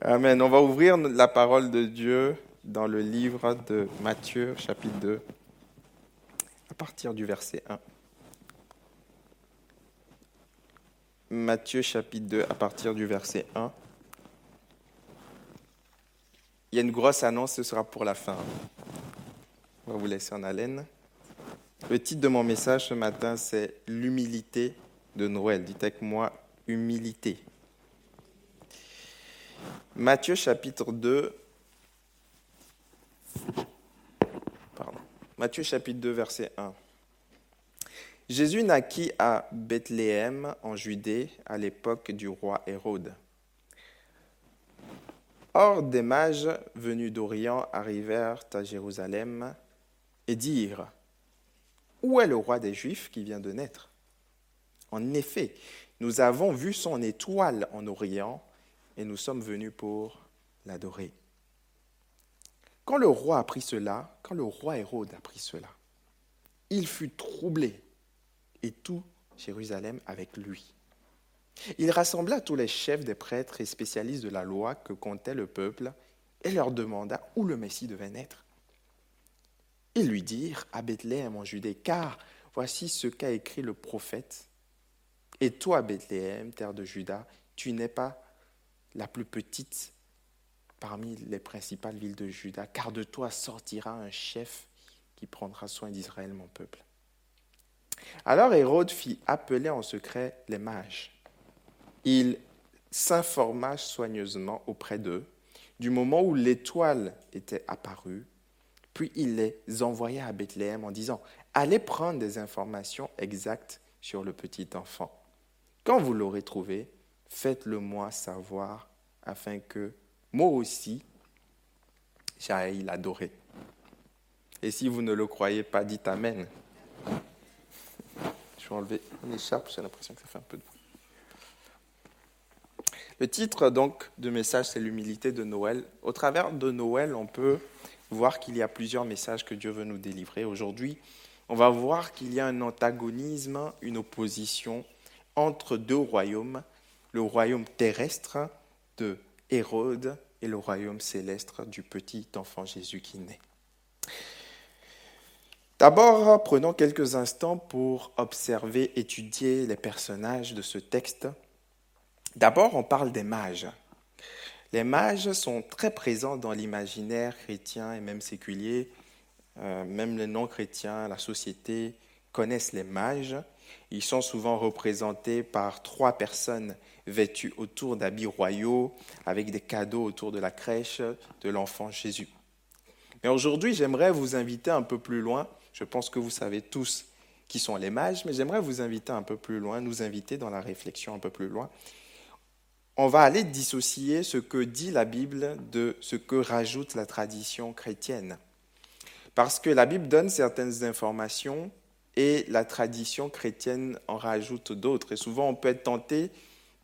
Amen. On va ouvrir la parole de Dieu dans le livre de Matthieu, chapitre 2, à partir du verset 1. Matthieu, chapitre 2, à partir du verset 1. Il y a une grosse annonce, ce sera pour la fin. On va vous laisser en haleine. Le titre de mon message ce matin, c'est L'humilité de Noël. Dites avec moi, humilité. Matthieu chapitre 2. Pardon. Matthieu chapitre 2, verset 1. Jésus naquit à Bethléem, en Judée, à l'époque du roi Hérode. Or, des mages venus d'Orient arrivèrent à Jérusalem et dirent Où est le roi des Juifs qui vient de naître? En effet, nous avons vu son étoile en Orient et nous sommes venus pour l'adorer. Quand le roi apprit cela, quand le roi Hérode apprit cela, il fut troublé et tout Jérusalem avec lui. Il rassembla tous les chefs des prêtres et spécialistes de la loi que comptait le peuple et leur demanda où le Messie devait naître. Ils lui dirent à Bethléem en Judée, car voici ce qu'a écrit le prophète. Et toi, Bethléem, terre de Juda, tu n'es pas la plus petite parmi les principales villes de Juda, car de toi sortira un chef qui prendra soin d'Israël, mon peuple. Alors Hérode fit appeler en secret les mages. Il s'informa soigneusement auprès d'eux du moment où l'étoile était apparue, puis il les envoya à Bethléem en disant, Allez prendre des informations exactes sur le petit enfant. Quand vous l'aurez trouvé, faites-le moi savoir afin que moi aussi j'aille l'adorer. Et si vous ne le croyez pas, dites Amen. Je vais enlever une écharpe, j'ai l'impression que ça fait un peu de bruit. Le titre donc de message, c'est l'humilité de Noël. Au travers de Noël, on peut voir qu'il y a plusieurs messages que Dieu veut nous délivrer. Aujourd'hui, on va voir qu'il y a un antagonisme, une opposition entre deux royaumes, le royaume terrestre de Hérode et le royaume céleste du petit enfant Jésus qui naît. D'abord, prenons quelques instants pour observer, étudier les personnages de ce texte. D'abord, on parle des mages. Les mages sont très présents dans l'imaginaire chrétien et même séculier. Euh, même les non-chrétiens, la société connaissent les mages. Ils sont souvent représentés par trois personnes vêtues autour d'habits royaux, avec des cadeaux autour de la crèche de l'enfant Jésus. Mais aujourd'hui, j'aimerais vous inviter un peu plus loin. Je pense que vous savez tous qui sont les mages, mais j'aimerais vous inviter un peu plus loin, nous inviter dans la réflexion un peu plus loin. On va aller dissocier ce que dit la Bible de ce que rajoute la tradition chrétienne. Parce que la Bible donne certaines informations et la tradition chrétienne en rajoute d'autres. Et souvent, on peut être tenté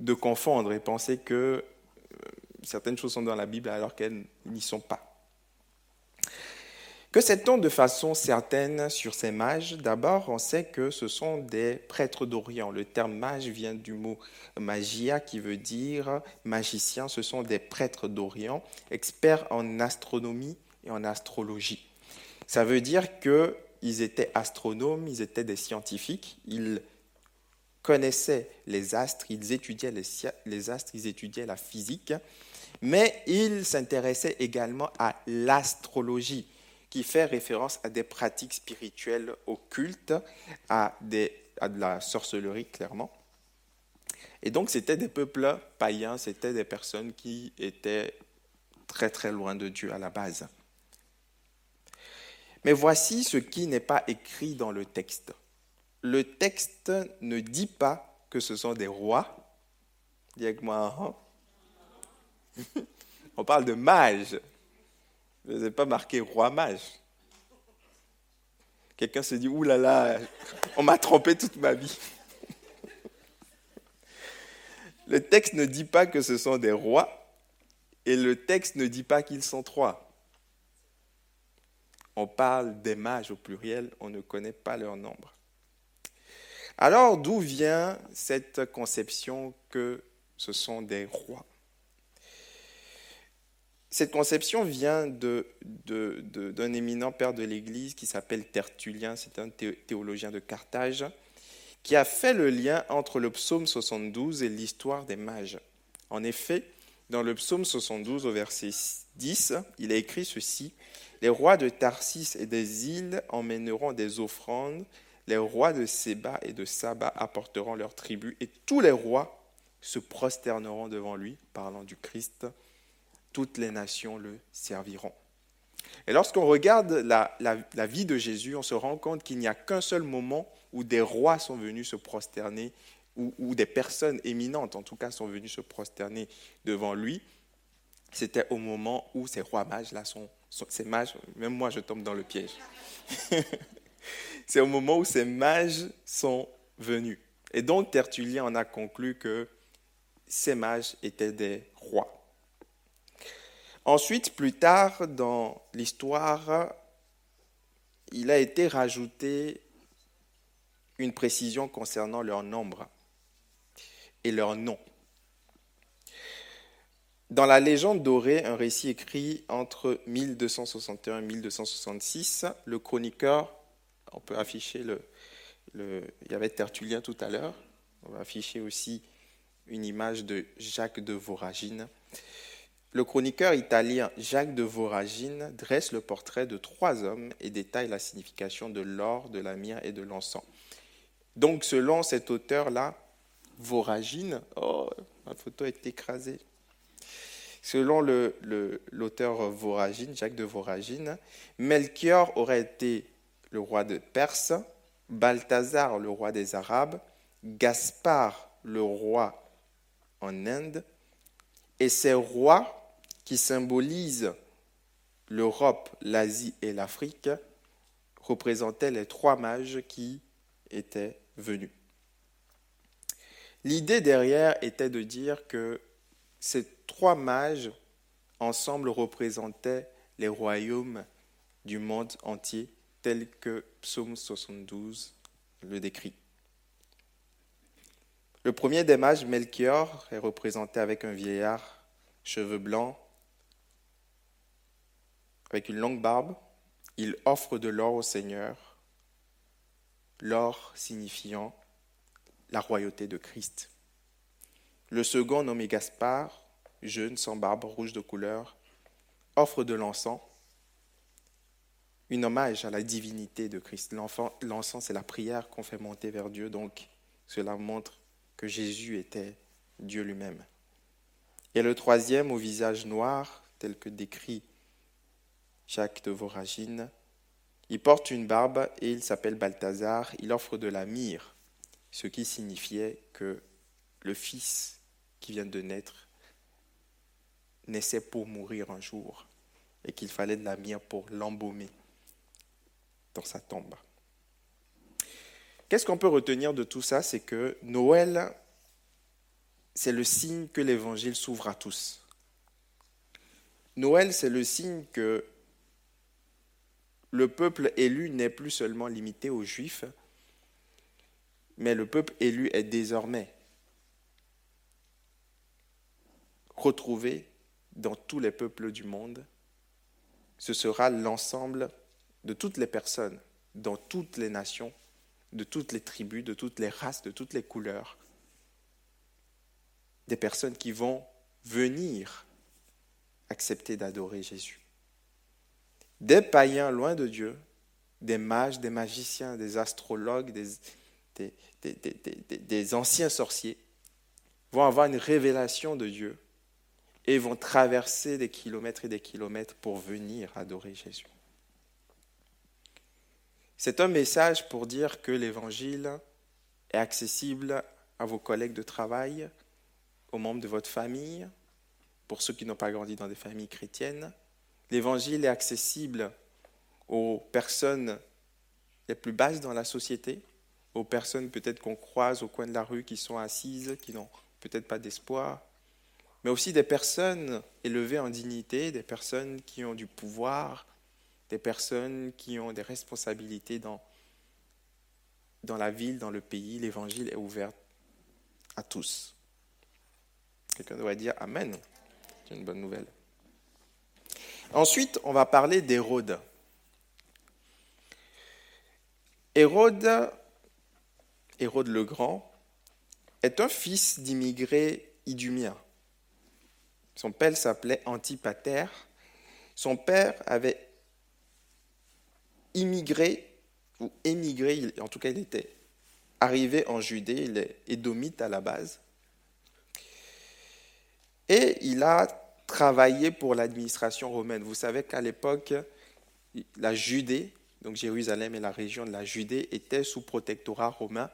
de confondre et penser que euh, certaines choses sont dans la Bible alors qu'elles n'y sont pas. Que sait-on de façon certaine sur ces mages? D'abord, on sait que ce sont des prêtres d'Orient. Le terme mage vient du mot magia qui veut dire magicien. Ce sont des prêtres d'Orient, experts en astronomie et en astrologie. Ça veut dire que ils étaient astronomes, ils étaient des scientifiques, ils connaissaient les astres, ils étudiaient les, astres, ils étudiaient la physique, mais ils s'intéressaient également à l'astrologie, qui fait référence à des pratiques spirituelles occultes, à, à de la sorcellerie clairement. Et donc c'était des peuples païens, c'était des personnes qui étaient très très loin de Dieu à la base. Mais voici ce qui n'est pas écrit dans le texte. Le texte ne dit pas que ce sont des rois. Dis avec moi. On parle de mages. Vous n'avez pas marqué roi mage. Quelqu'un se dit, Ouh là là, on m'a trompé toute ma vie. Le texte ne dit pas que ce sont des rois et le texte ne dit pas qu'ils sont trois. On parle des mages au pluriel, on ne connaît pas leur nombre. Alors d'où vient cette conception que ce sont des rois? Cette conception vient d'un éminent père de l'Église qui s'appelle Tertullien, c'est un théologien de Carthage, qui a fait le lien entre le psaume 72 et l'histoire des mages. En effet, dans le psaume 72 au verset 10, il a écrit ceci, Les rois de Tarsis et des îles emmèneront des offrandes, les rois de Séba et de Saba apporteront leurs tribus, et tous les rois se prosterneront devant lui, parlant du Christ toutes les nations le serviront. Et lorsqu'on regarde la, vie de Jésus, on se rend compte qu'il n'y a qu'un seul moment où des rois sont venus se prosterner, ou, des personnes éminentes en tout cas sont venues se prosterner devant lui. C'était au moment où ces rois mages là sont, ces mages, même moi je tombe dans le piège. C'est au moment où ces mages sont venus. Et donc Tertullien en a conclu que ces mages étaient des rois. Ensuite, plus tard dans l'histoire, il a été rajouté une précision concernant leur nombre et leur nom. Dans la légende dorée, un récit écrit entre 1261 et 1266, le chroniqueur, on peut afficher le, il y avait Tertullien tout à l'heure, on va afficher aussi une image de Jacques de Voragine. Le chroniqueur italien Jacques de Voragine dresse le portrait de trois hommes et détaille la signification de l'or, de la myrrhe et de l'encens. Donc, selon cet auteur-là, Voragine, oh, ma photo est écrasée. Selon l'auteur le, Voragine, Jacques de Voragine, Melchior aurait été le roi de Perse, Balthazar le roi des Arabes, Gaspard le roi en Inde, et ces rois qui symbolise l'Europe, l'Asie et l'Afrique, représentaient les trois mages qui étaient venus. L'idée derrière était de dire que ces trois mages ensemble représentaient les royaumes du monde entier tels que Psaume 72 le décrit. Le premier des mages, Melchior, est représenté avec un vieillard, cheveux blancs, avec une longue barbe, il offre de l'or au Seigneur, l'or signifiant la royauté de Christ. Le second, nommé Gaspard, jeune, sans barbe, rouge de couleur, offre de l'encens, un hommage à la divinité de Christ. L'encens, c'est la prière qu'on fait monter vers Dieu, donc cela montre que Jésus était Dieu lui-même. Et le troisième, au visage noir, tel que décrit Jacques de Voragine. Il porte une barbe et il s'appelle Balthazar. Il offre de la myrrhe, ce qui signifiait que le fils qui vient de naître naissait pour mourir un jour et qu'il fallait de la myrrhe pour l'embaumer dans sa tombe. Qu'est-ce qu'on peut retenir de tout ça? C'est que Noël, c'est le signe que l'évangile s'ouvre à tous. Noël, c'est le signe que le peuple élu n'est plus seulement limité aux Juifs, mais le peuple élu est désormais retrouvé dans tous les peuples du monde. Ce sera l'ensemble de toutes les personnes, dans toutes les nations, de toutes les tribus, de toutes les races, de toutes les couleurs. Des personnes qui vont venir accepter d'adorer Jésus des païens loin de Dieu, des mages, des magiciens, des astrologues, des, anciens sorciers, vont avoir une révélation de Dieu et vont traverser des kilomètres et des kilomètres pour venir adorer Jésus. C'est un message pour dire que l'Évangile est accessible à vos collègues de travail, aux membres de votre famille, pour ceux qui n'ont pas grandi dans des familles chrétiennes, L'évangile est accessible aux personnes les plus basses dans la société, aux personnes peut-être qu'on croise au coin de la rue qui sont assises, qui n'ont peut-être pas d'espoir, mais aussi des personnes élevées en dignité, des personnes qui ont du pouvoir, des personnes qui ont des responsabilités dans, la ville, dans le pays. L'évangile est ouvert à tous. Quelqu'un devrait dire Amen. C'est une bonne nouvelle. Ensuite, on va parler d'Hérode. Hérode, Hérode le Grand, est un fils d'immigrés idumiens. Son père s'appelait Antipater. Son père avait immigré ou émigré, en tout cas il était arrivé en Judée, il est édomite à la base. Et il a travaillé pour l'administration romaine. Vous savez qu'à l'époque, la Judée, donc Jérusalem et la région de la Judée, étaient sous protectorat romain.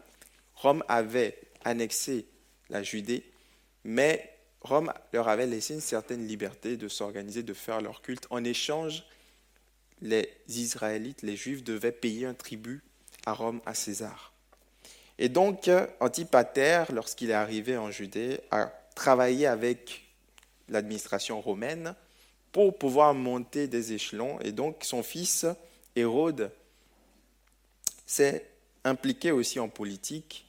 Rome avait annexé la Judée, mais Rome leur avait laissé une certaine liberté de s'organiser, de faire leur culte. En échange, les Israélites, les Juifs, devaient payer un tribut à Rome, à César. Et donc, Antipater, lorsqu'il est arrivé en Judée, a travaillé avec l'administration romaine pour pouvoir monter des échelons. Et donc, son fils, Hérode, s'est impliqué aussi en politique.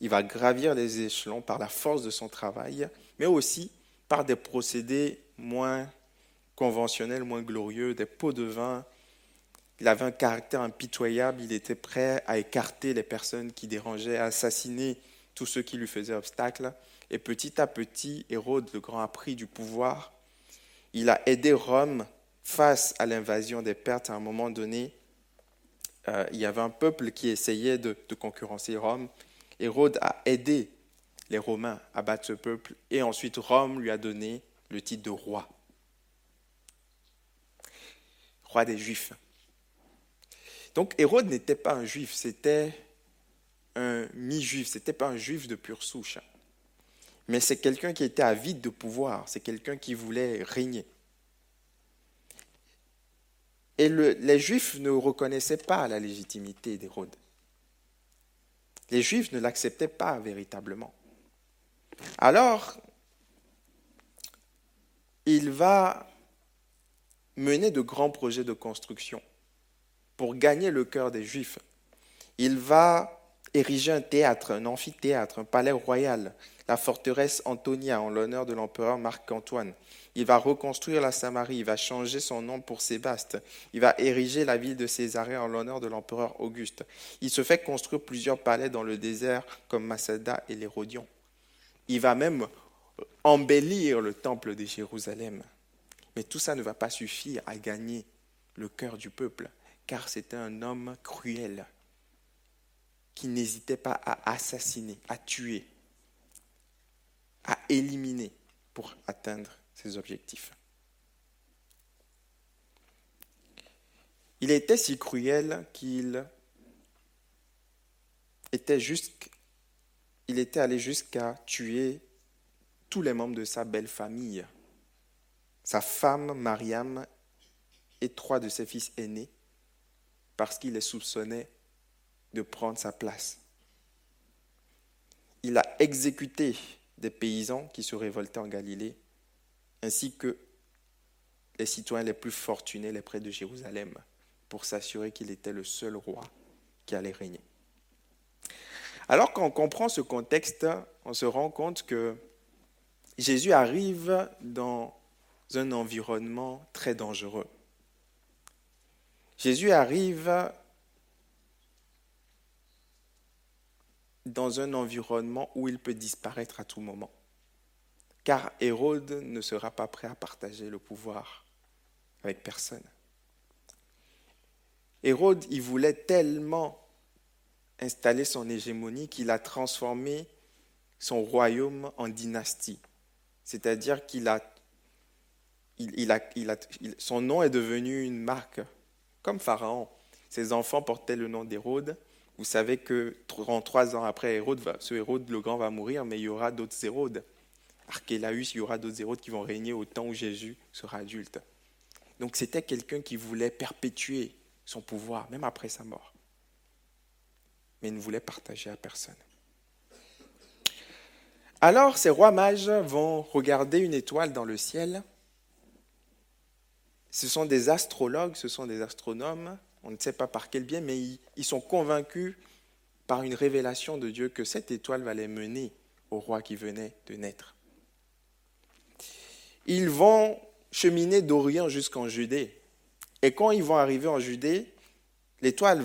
Il va gravir les échelons par la force de son travail, mais aussi par des procédés moins conventionnels, moins glorieux, des pots de vin. Il avait un caractère impitoyable, il était prêt à écarter les personnes qui dérangeaient, à assassiner tous ceux qui lui faisaient obstacle. Et petit à petit, Hérode le Grand a pris du pouvoir. Il a aidé Rome face à l'invasion des Pertes à un moment donné. Euh, il y avait un peuple qui essayait de, de concurrencer Rome. Hérode a aidé les Romains à battre ce peuple et ensuite Rome lui a donné le titre de roi. Roi des Juifs. Donc Hérode n'était pas un juif, c'était un mi-juif, c'était pas un juif de pure souche mais c'est quelqu'un qui était avide de pouvoir, c'est quelqu'un qui voulait régner. Et les Juifs ne reconnaissaient pas la légitimité d'Hérode. Les Juifs ne l'acceptaient pas véritablement. Alors, il va mener de grands projets de construction pour gagner le cœur des Juifs. Il va ériger un théâtre, un amphithéâtre, un palais royal, la forteresse Antonia en l'honneur de l'empereur Marc-Antoine. Il va reconstruire la Samarie, il va changer son nom pour Sébaste, il va ériger la ville de Césarée en l'honneur de l'empereur Auguste. Il se fait construire plusieurs palais dans le désert comme Masada et l'Hérodion. Il va même embellir le temple de Jérusalem. Mais tout ça ne va pas suffire à gagner le cœur du peuple, car c'était un homme cruel qui n'hésitait pas à assassiner, à tuer, à éliminer pour atteindre ses objectifs. Il était si cruel qu'il était, était allé jusqu'à tuer tous les membres de sa belle famille, sa femme Mariam et trois de ses fils aînés, parce qu'il les soupçonnait de prendre sa place. Il a exécuté des paysans qui se révoltaient en Galilée, ainsi que les citoyens les plus fortunés, les près de Jérusalem, pour s'assurer qu'il était le seul roi qui allait régner. Alors quand on comprend ce contexte, on se rend compte que Jésus arrive dans un environnement très dangereux. Jésus arrive dans un environnement où il peut disparaître à tout moment. Car Hérode ne sera pas prêt à partager le pouvoir avec personne. Hérode, il voulait tellement installer son hégémonie qu'il a transformé son royaume en dynastie. C'est-à-dire qu'il a, son nom est devenu une marque, comme Pharaon. Ses enfants portaient le nom d'Hérode, vous savez que trois ans après Hérode, ce Hérode le Grand va mourir, mais il y aura d'autres Hérodes. Archélaüs, il y aura d'autres Hérodes qui vont régner au temps où Jésus sera adulte. Donc c'était quelqu'un qui voulait perpétuer son pouvoir, même après sa mort. Mais il ne voulait partager à personne. Alors ces rois mages vont regarder une étoile dans le ciel. Ce sont des astrologues, ce sont des astronomes on ne sait pas par quel bien, mais ils, sont convaincus par une révélation de Dieu que cette étoile va les mener au roi qui venait de naître. Ils vont cheminer d'Orient jusqu'en Judée. Et quand ils vont arriver en Judée, l'étoile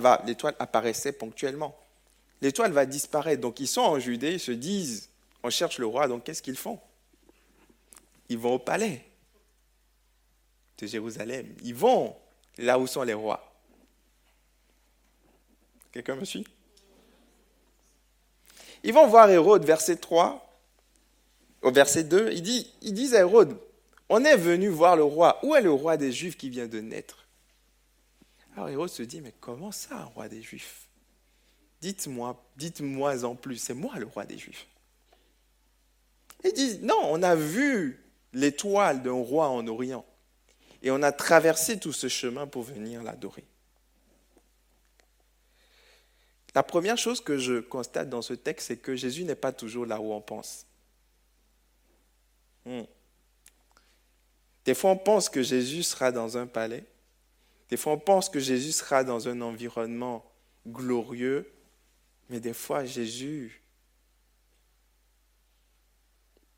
apparaissait ponctuellement. L'étoile va disparaître. Donc ils sont en Judée, ils se disent, on cherche le roi, donc qu'est-ce qu'ils font? Ils vont au palais de Jérusalem. Ils vont là où sont les rois. Quelqu'un me suit? Ils vont voir Hérode, verset 3, au verset 2, ils disent, ils disent à Hérode, on est venu voir le roi. Où est le roi des Juifs qui vient de naître? Alors Hérode se dit, mais comment ça, roi des Juifs? Dites-moi, dites-moi en plus, c'est moi le roi des Juifs. Ils disent, non, on a vu l'étoile d'un roi en Orient et on a traversé tout ce chemin pour venir l'adorer. La première chose que je constate dans ce texte, c'est que Jésus n'est pas toujours là où on pense. Hmm. Des fois, on pense que Jésus sera dans un palais. Des fois, on pense que Jésus sera dans un environnement glorieux. Mais des fois, Jésus,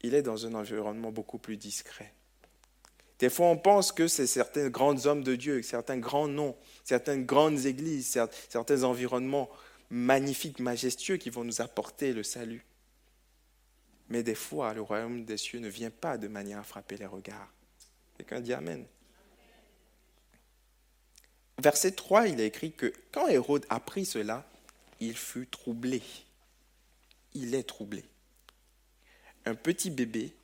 il est dans un environnement beaucoup plus discret. Des fois, on pense que c'est certains grands hommes de Dieu, certains grands noms, certaines grandes églises, certains environnements magnifiques, majestueux qui vont nous apporter le salut. Mais des fois, le royaume des cieux ne vient pas de manière à frapper les regards. Quelqu'un dit Amen. Verset 3, il est écrit que quand Hérode apprit cela, il fut troublé. Il est troublé. Un petit bébé,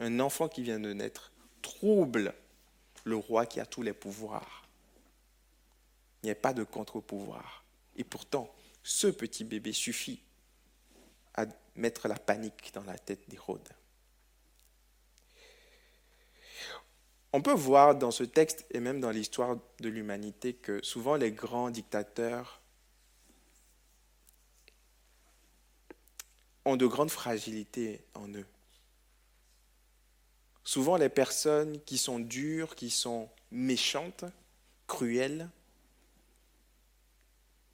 un enfant qui vient de naître, trouble le roi qui a tous les pouvoirs. Il n'y a pas de contre-pouvoir. Et pourtant, ce petit bébé suffit à mettre la panique dans la tête d'Hérode. On peut voir dans ce texte et même dans l'histoire de l'humanité que souvent les grands dictateurs ont de grandes fragilités en eux. Souvent les personnes qui sont dures, qui sont méchantes, cruelles,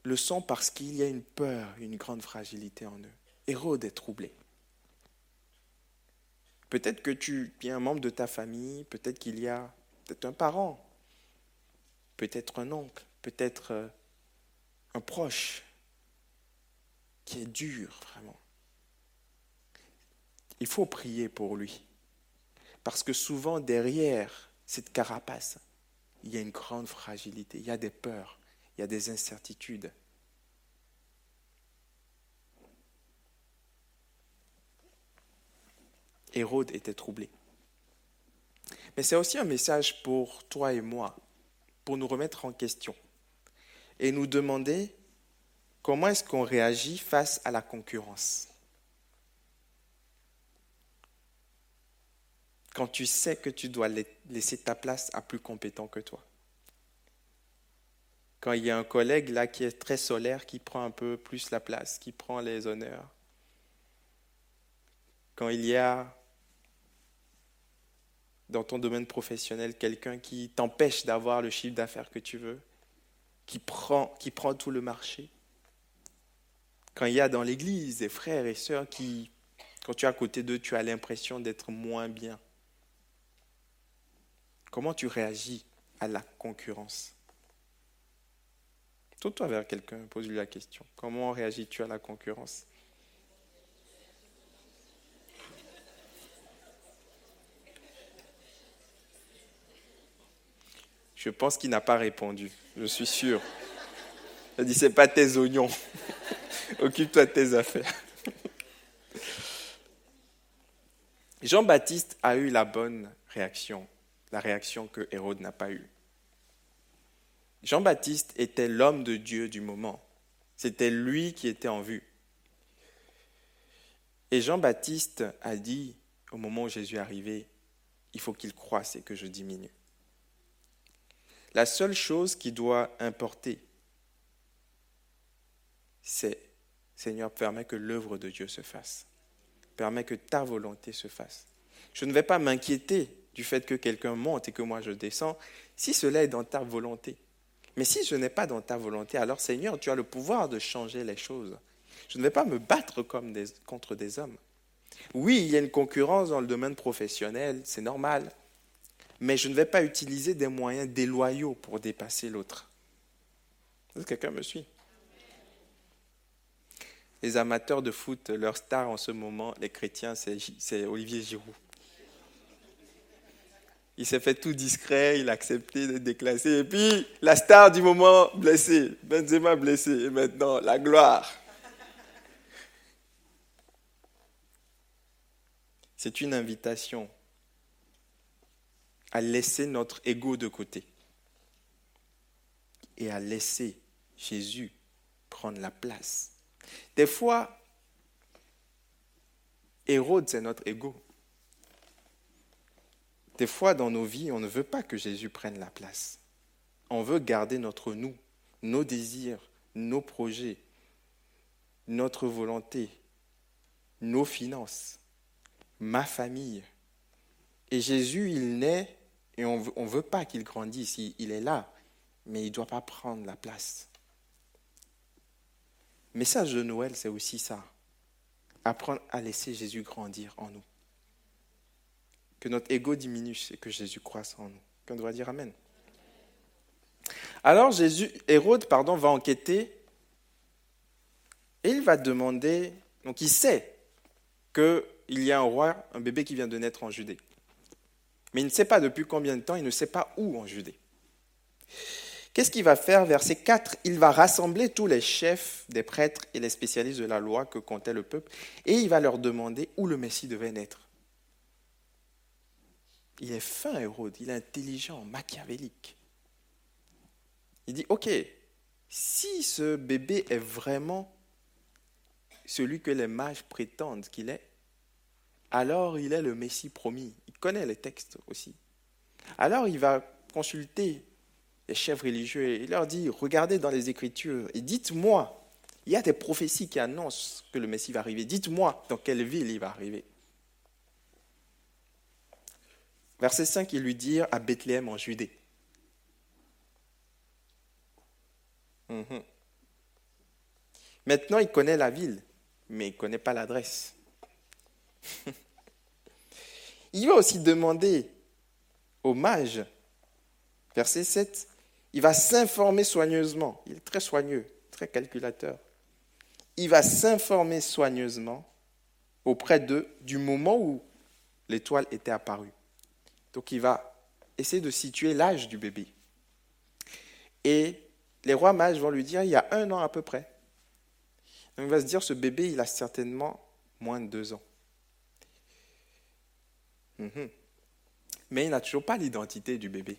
le sont parce qu'il y a une peur, une grande fragilité en eux. Hérode est troublé. Peut-être que tu es un membre de ta famille, peut-être qu'il y a peut-être un parent, peut-être un oncle, peut-être euh, un proche qui est dur vraiment. Il faut prier pour lui. Parce que souvent derrière cette carapace, il y a une grande fragilité, il y a des peurs, il y a des incertitudes. Hérode était troublé. Mais c'est aussi un message pour toi et moi, pour nous remettre en question et nous demander comment est-ce qu'on réagit face à la concurrence. Quand tu sais que tu dois laisser ta place à plus compétent que toi. Quand il y a un collègue là qui est très solaire, qui prend un peu plus la place, qui prend les honneurs. Quand il y a dans ton domaine professionnel quelqu'un qui t'empêche d'avoir le chiffre d'affaires que tu veux, qui prend, qui prend tout le marché. Quand il y a dans l'Église des frères et sœurs qui, quand tu es à côté d'eux, tu as l'impression d'être moins bien. Comment tu réagis à la concurrence? Tourne-toi vers quelqu'un, pose-lui la question. Comment réagis-tu à la concurrence? Je pense qu'il n'a pas répondu, je suis sûr. Il a dit, c'est pas tes oignons. Occupe-toi de tes affaires. Jean-Baptiste a eu la bonne réaction, la réaction que Hérode n'a pas eue. Jean-Baptiste était l'homme de Dieu du moment. C'était lui qui était en vue. Et Jean-Baptiste a dit, au moment où Jésus est arrivé, il faut qu'il croisse et que je diminue. La seule chose qui doit importer, c'est, Seigneur, permets que l'œuvre de Dieu se fasse. Permets que ta volonté se fasse. Je ne vais pas m'inquiéter du fait que quelqu'un monte et que moi je descends, si cela est dans ta volonté. Mais si ce n'est pas dans ta volonté, alors Seigneur, tu as le pouvoir de changer les choses. Je ne vais pas me battre contre des hommes. Oui, il y a une concurrence dans le domaine professionnel, c'est normal. mais je ne vais pas utiliser des moyens déloyaux pour dépasser l'autre. Est-ce que quelqu'un me suit? Les amateurs de foot, leur star en ce moment, les chrétiens, c'est Olivier Giroud. Il s'est fait tout discret, il a accepté d'être déclassé. Et puis, la star du moment, blessé. Benzema blessé. Et maintenant, la gloire. C'est une invitation à laisser notre ego de côté et à laisser Jésus prendre la place. Des fois, Hérode, c'est notre ego. Des fois, dans nos vies, on ne veut pas que Jésus prenne la place. On veut garder notre nous, nos désirs, nos projets, notre volonté, nos finances, ma famille. Et Jésus, il naît et on ne veut pas qu'il grandisse. Il, est là, mais il ne doit pas prendre la place. Message de Noël, c'est aussi ça. Apprendre à laisser Jésus grandir en nous que notre ego diminue et que Jésus croisse en nous. Qu'on doit dire Amen. Alors Jésus, Hérode pardon, va enquêter et il va demander, donc il sait qu'il y a un roi, un bébé qui vient de naître en Judée. Mais il ne sait pas depuis combien de temps, il ne sait pas où en Judée. Qu'est-ce qu'il va faire? Verset 4, il va rassembler tous les chefs des prêtres et les spécialistes de la loi que comptait le peuple et il va leur demander où le Messie devait naître. Il est fin, Hérode, il est intelligent, machiavélique. Il dit, OK, si ce bébé est vraiment celui que les mages prétendent qu'il est, alors il est le Messie promis. Il connaît les textes aussi. Alors il va consulter les chefs religieux et il leur dit, regardez dans les Écritures et dites-moi, il y a des prophéties qui annoncent que le Messie va arriver. Dites-moi dans quelle ville il va arriver. Verset 5, ils lui dirent à Bethléem en Judée. Mhm. Maintenant, il connaît la ville, mais il ne connaît pas l'adresse. il va aussi demander au mage, verset 7, il va s'informer soigneusement. Il est très soigneux, très calculateur. Il va s'informer soigneusement auprès d'eux du moment où l'étoile était apparue. Donc il va essayer de situer l'âge du bébé. Et les rois mages vont lui dire, il y a un an à peu près. Donc il va se dire, ce bébé, il a certainement moins de deux ans. Mhm. Mais il n'a toujours pas l'identité du bébé.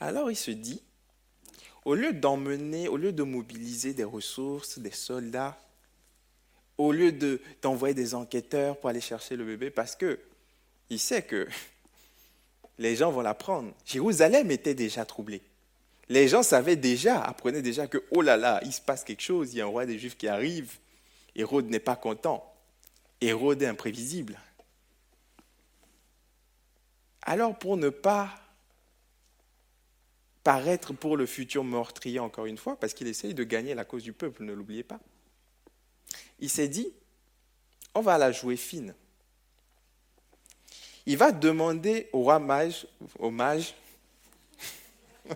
Alors il se dit, au lieu d'emmener, au lieu de mobiliser des ressources, des soldats, au lieu d'envoyer des enquêteurs pour aller chercher le bébé, parce que il sait que les gens vont l'apprendre. Jérusalem était déjà troublée. Les gens savaient déjà, apprenaient déjà que, oh là là, il se passe quelque chose, il y a un roi des Juifs qui arrive. Hérode n'est pas content. Hérode est imprévisible. Alors pour ne pas paraître pour le futur meurtrier encore une fois, parce qu'il essaye de gagner la cause du peuple, ne l'oubliez pas, il s'est dit, on va la jouer fine il va demander au roi mage, au mage,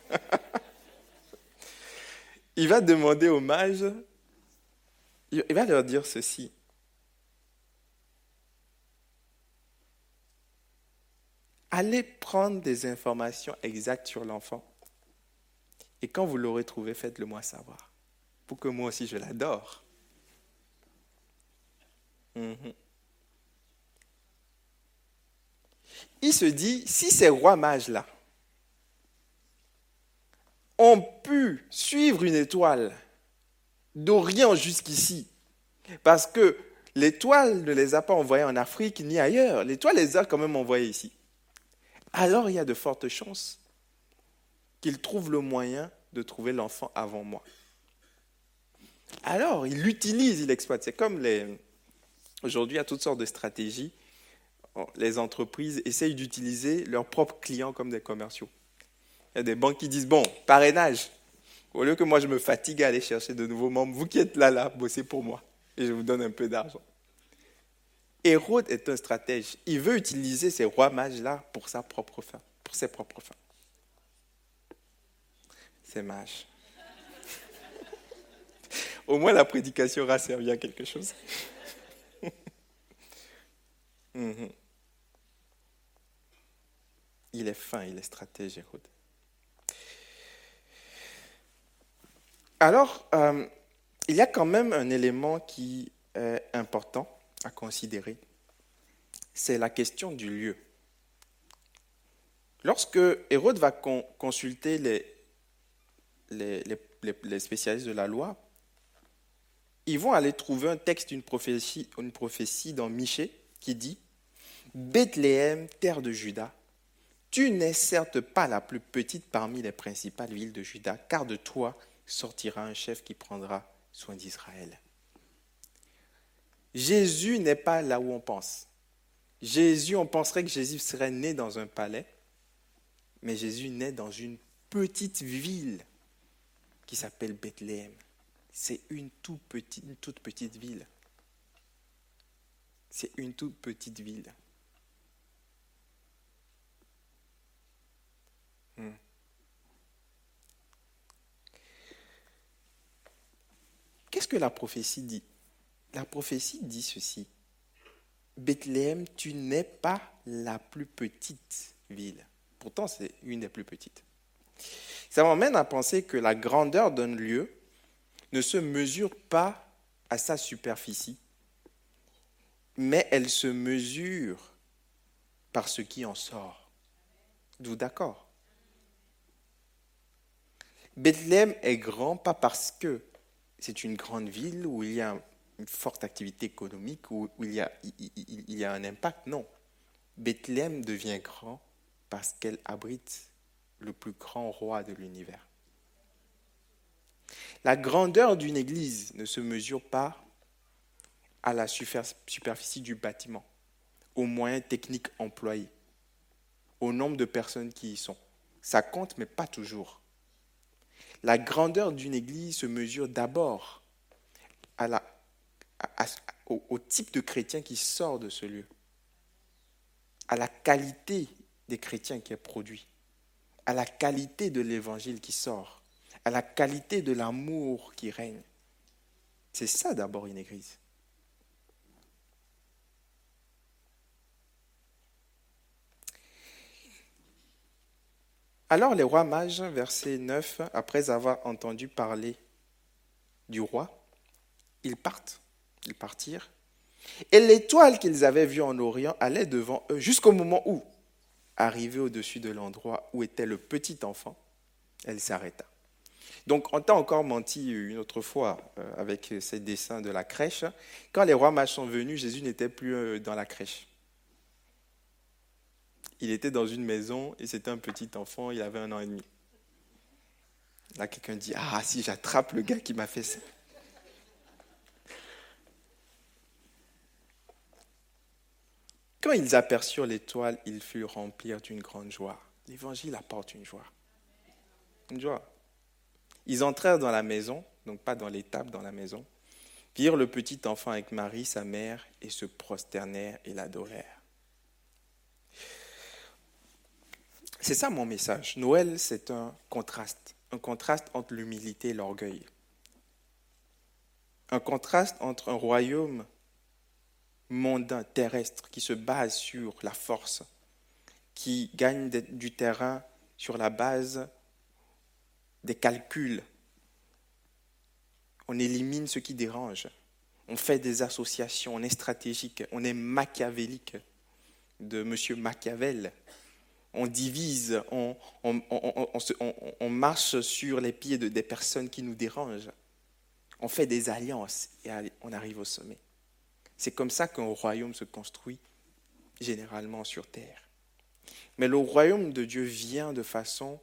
il va demander au mage, il va leur dire ceci. Allez prendre des informations exactes sur l'enfant. Et quand vous l'aurez trouvé, faites-le moi savoir. Pour que moi aussi je l'adore. Mhm. Il se dit, si ces rois mages-là ont pu suivre une étoile d'Orient jusqu'ici, parce que l'étoile ne les a pas envoyés en Afrique ni ailleurs, l'étoile les a quand même envoyés ici. Alors il y a de fortes chances qu'ils trouvent le moyen de trouver l'enfant avant moi. Alors, il l'utilise, il l'exploite. C'est comme les... Aujourd'hui, il y a toutes sortes de stratégies les entreprises essayent d'utiliser leurs propres clients comme des commerciaux. Il y a des banques qui disent, bon, parrainage, au lieu que moi je me fatigue à aller chercher de nouveaux membres, vous qui êtes là, là, bossez pour moi, et je vous donne un peu d'argent. Hérode est un stratège. Il veut utiliser ces rois mages-là pour sa propre fin, pour ses propres fins. Ces mages. Au moins la prédication aura servi à quelque chose. Mhm. Il est fin, il est stratège, Hérode. Alors, euh, il y a quand même un élément qui est important à considérer. C'est la question du lieu. Lorsque Hérode va consulter les, spécialistes de la loi, ils vont aller trouver un texte une prophétie dans Michée qui dit Bethléem, terre de Juda, tu n'es certes pas la plus petite parmi les principales villes de Juda, car de toi sortira un chef qui prendra soin d'Israël. Jésus n'est pas là où on pense. Jésus, on penserait que Jésus serait né dans un palais, mais Jésus naît dans une petite ville qui s'appelle Bethléem. C'est une, une toute petite ville. C'est une toute petite ville. Qu'est-ce que la prophétie dit? La prophétie dit ceci. Bethléem, tu n'es pas la plus petite ville. Pourtant, c'est une des plus petites. Ça m'emmène à penser que la grandeur d'un lieu ne se mesure pas à sa superficie, mais elle se mesure par ce qui en sort. D'où d'accord? Bethléem est grand pas parce que c'est une grande ville où il y a une forte activité économique, où, il, y a, il y a un impact. Non. Bethléem devient grand parce qu'elle abrite le plus grand roi de l'univers. La grandeur d'une église ne se mesure pas à la superficie du bâtiment, aux moyens techniques employés, au nombre de personnes qui y sont. Ça compte, mais pas toujours. La grandeur d'une église se mesure d'abord au, au type de chrétien qui sort de ce lieu, à la qualité des chrétiens qui est produit, à la qualité de l'évangile qui sort, à la qualité de l'amour qui règne. C'est ça d'abord une église. Alors les rois mages, verset 9, après avoir entendu parler du roi, ils partent, ils partirent, et l'étoile qu'ils avaient vue en Orient allait devant eux jusqu'au moment où, arrivée au-dessus de l'endroit où était le petit enfant, elle s'arrêta. Donc, on t'a encore menti une autre fois euh, avec ces dessins de la crèche. Quand les rois mages sont venus, Jésus n'était plus euh, dans la crèche il était dans une maison et c'était un petit enfant, il avait un an et demi. Là, quelqu'un dit Ah, si j'attrape le gars qui m'a fait ça. Quand ils aperçurent l'étoile, ils furent remplis d'une grande joie. L'évangile apporte une joie. Une joie. Ils entrèrent dans la maison, donc pas dans l'étape, dans la maison, virent le petit enfant avec Marie, sa mère, et se prosternèrent et l'adorèrent. C'est ça mon message. Noël, c'est un contraste. Un contraste entre l'humilité et l'orgueil. Un contraste entre un royaume mondain, terrestre, qui se base sur la force, qui gagne du terrain sur la base des calculs. On élimine ce qui dérange. On fait des associations, on est stratégique, on est machiavélique de M. Machiavel on divise, on, marche sur les pieds de, des personnes qui nous dérangent. On fait des alliances et on arrive au sommet. C'est comme ça qu'un royaume se construit généralement sur terre. Mais le royaume de Dieu vient de façon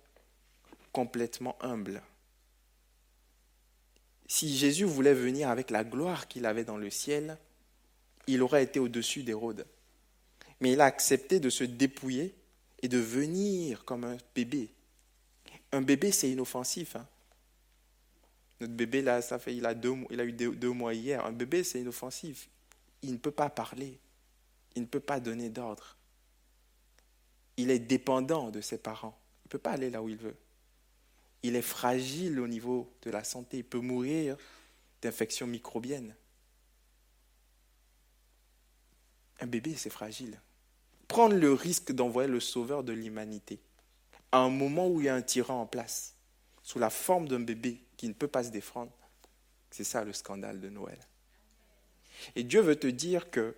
complètement humble. Si Jésus voulait venir avec la gloire qu'il avait dans le ciel, il aurait été au-dessus d'Hérode. Mais il a accepté de se dépouiller et de venir comme un bébé. Un bébé, c'est inoffensif. Hein. Notre bébé, là, ça fait, il, a deux, il a eu deux, mois hier. Un bébé, c'est inoffensif. Il ne peut pas parler. Il ne peut pas donner d'ordre. Il est dépendant de ses parents. Il ne peut pas aller là où il veut. Il est fragile au niveau de la santé. Il peut mourir d'infections microbiennes. Un bébé, c'est fragile. Prendre le risque d'envoyer le sauveur de l'humanité à un moment où il y a un tyran en place, sous la forme d'un bébé qui ne peut pas se défendre, c'est ça le scandale de Noël. Et Dieu veut te dire que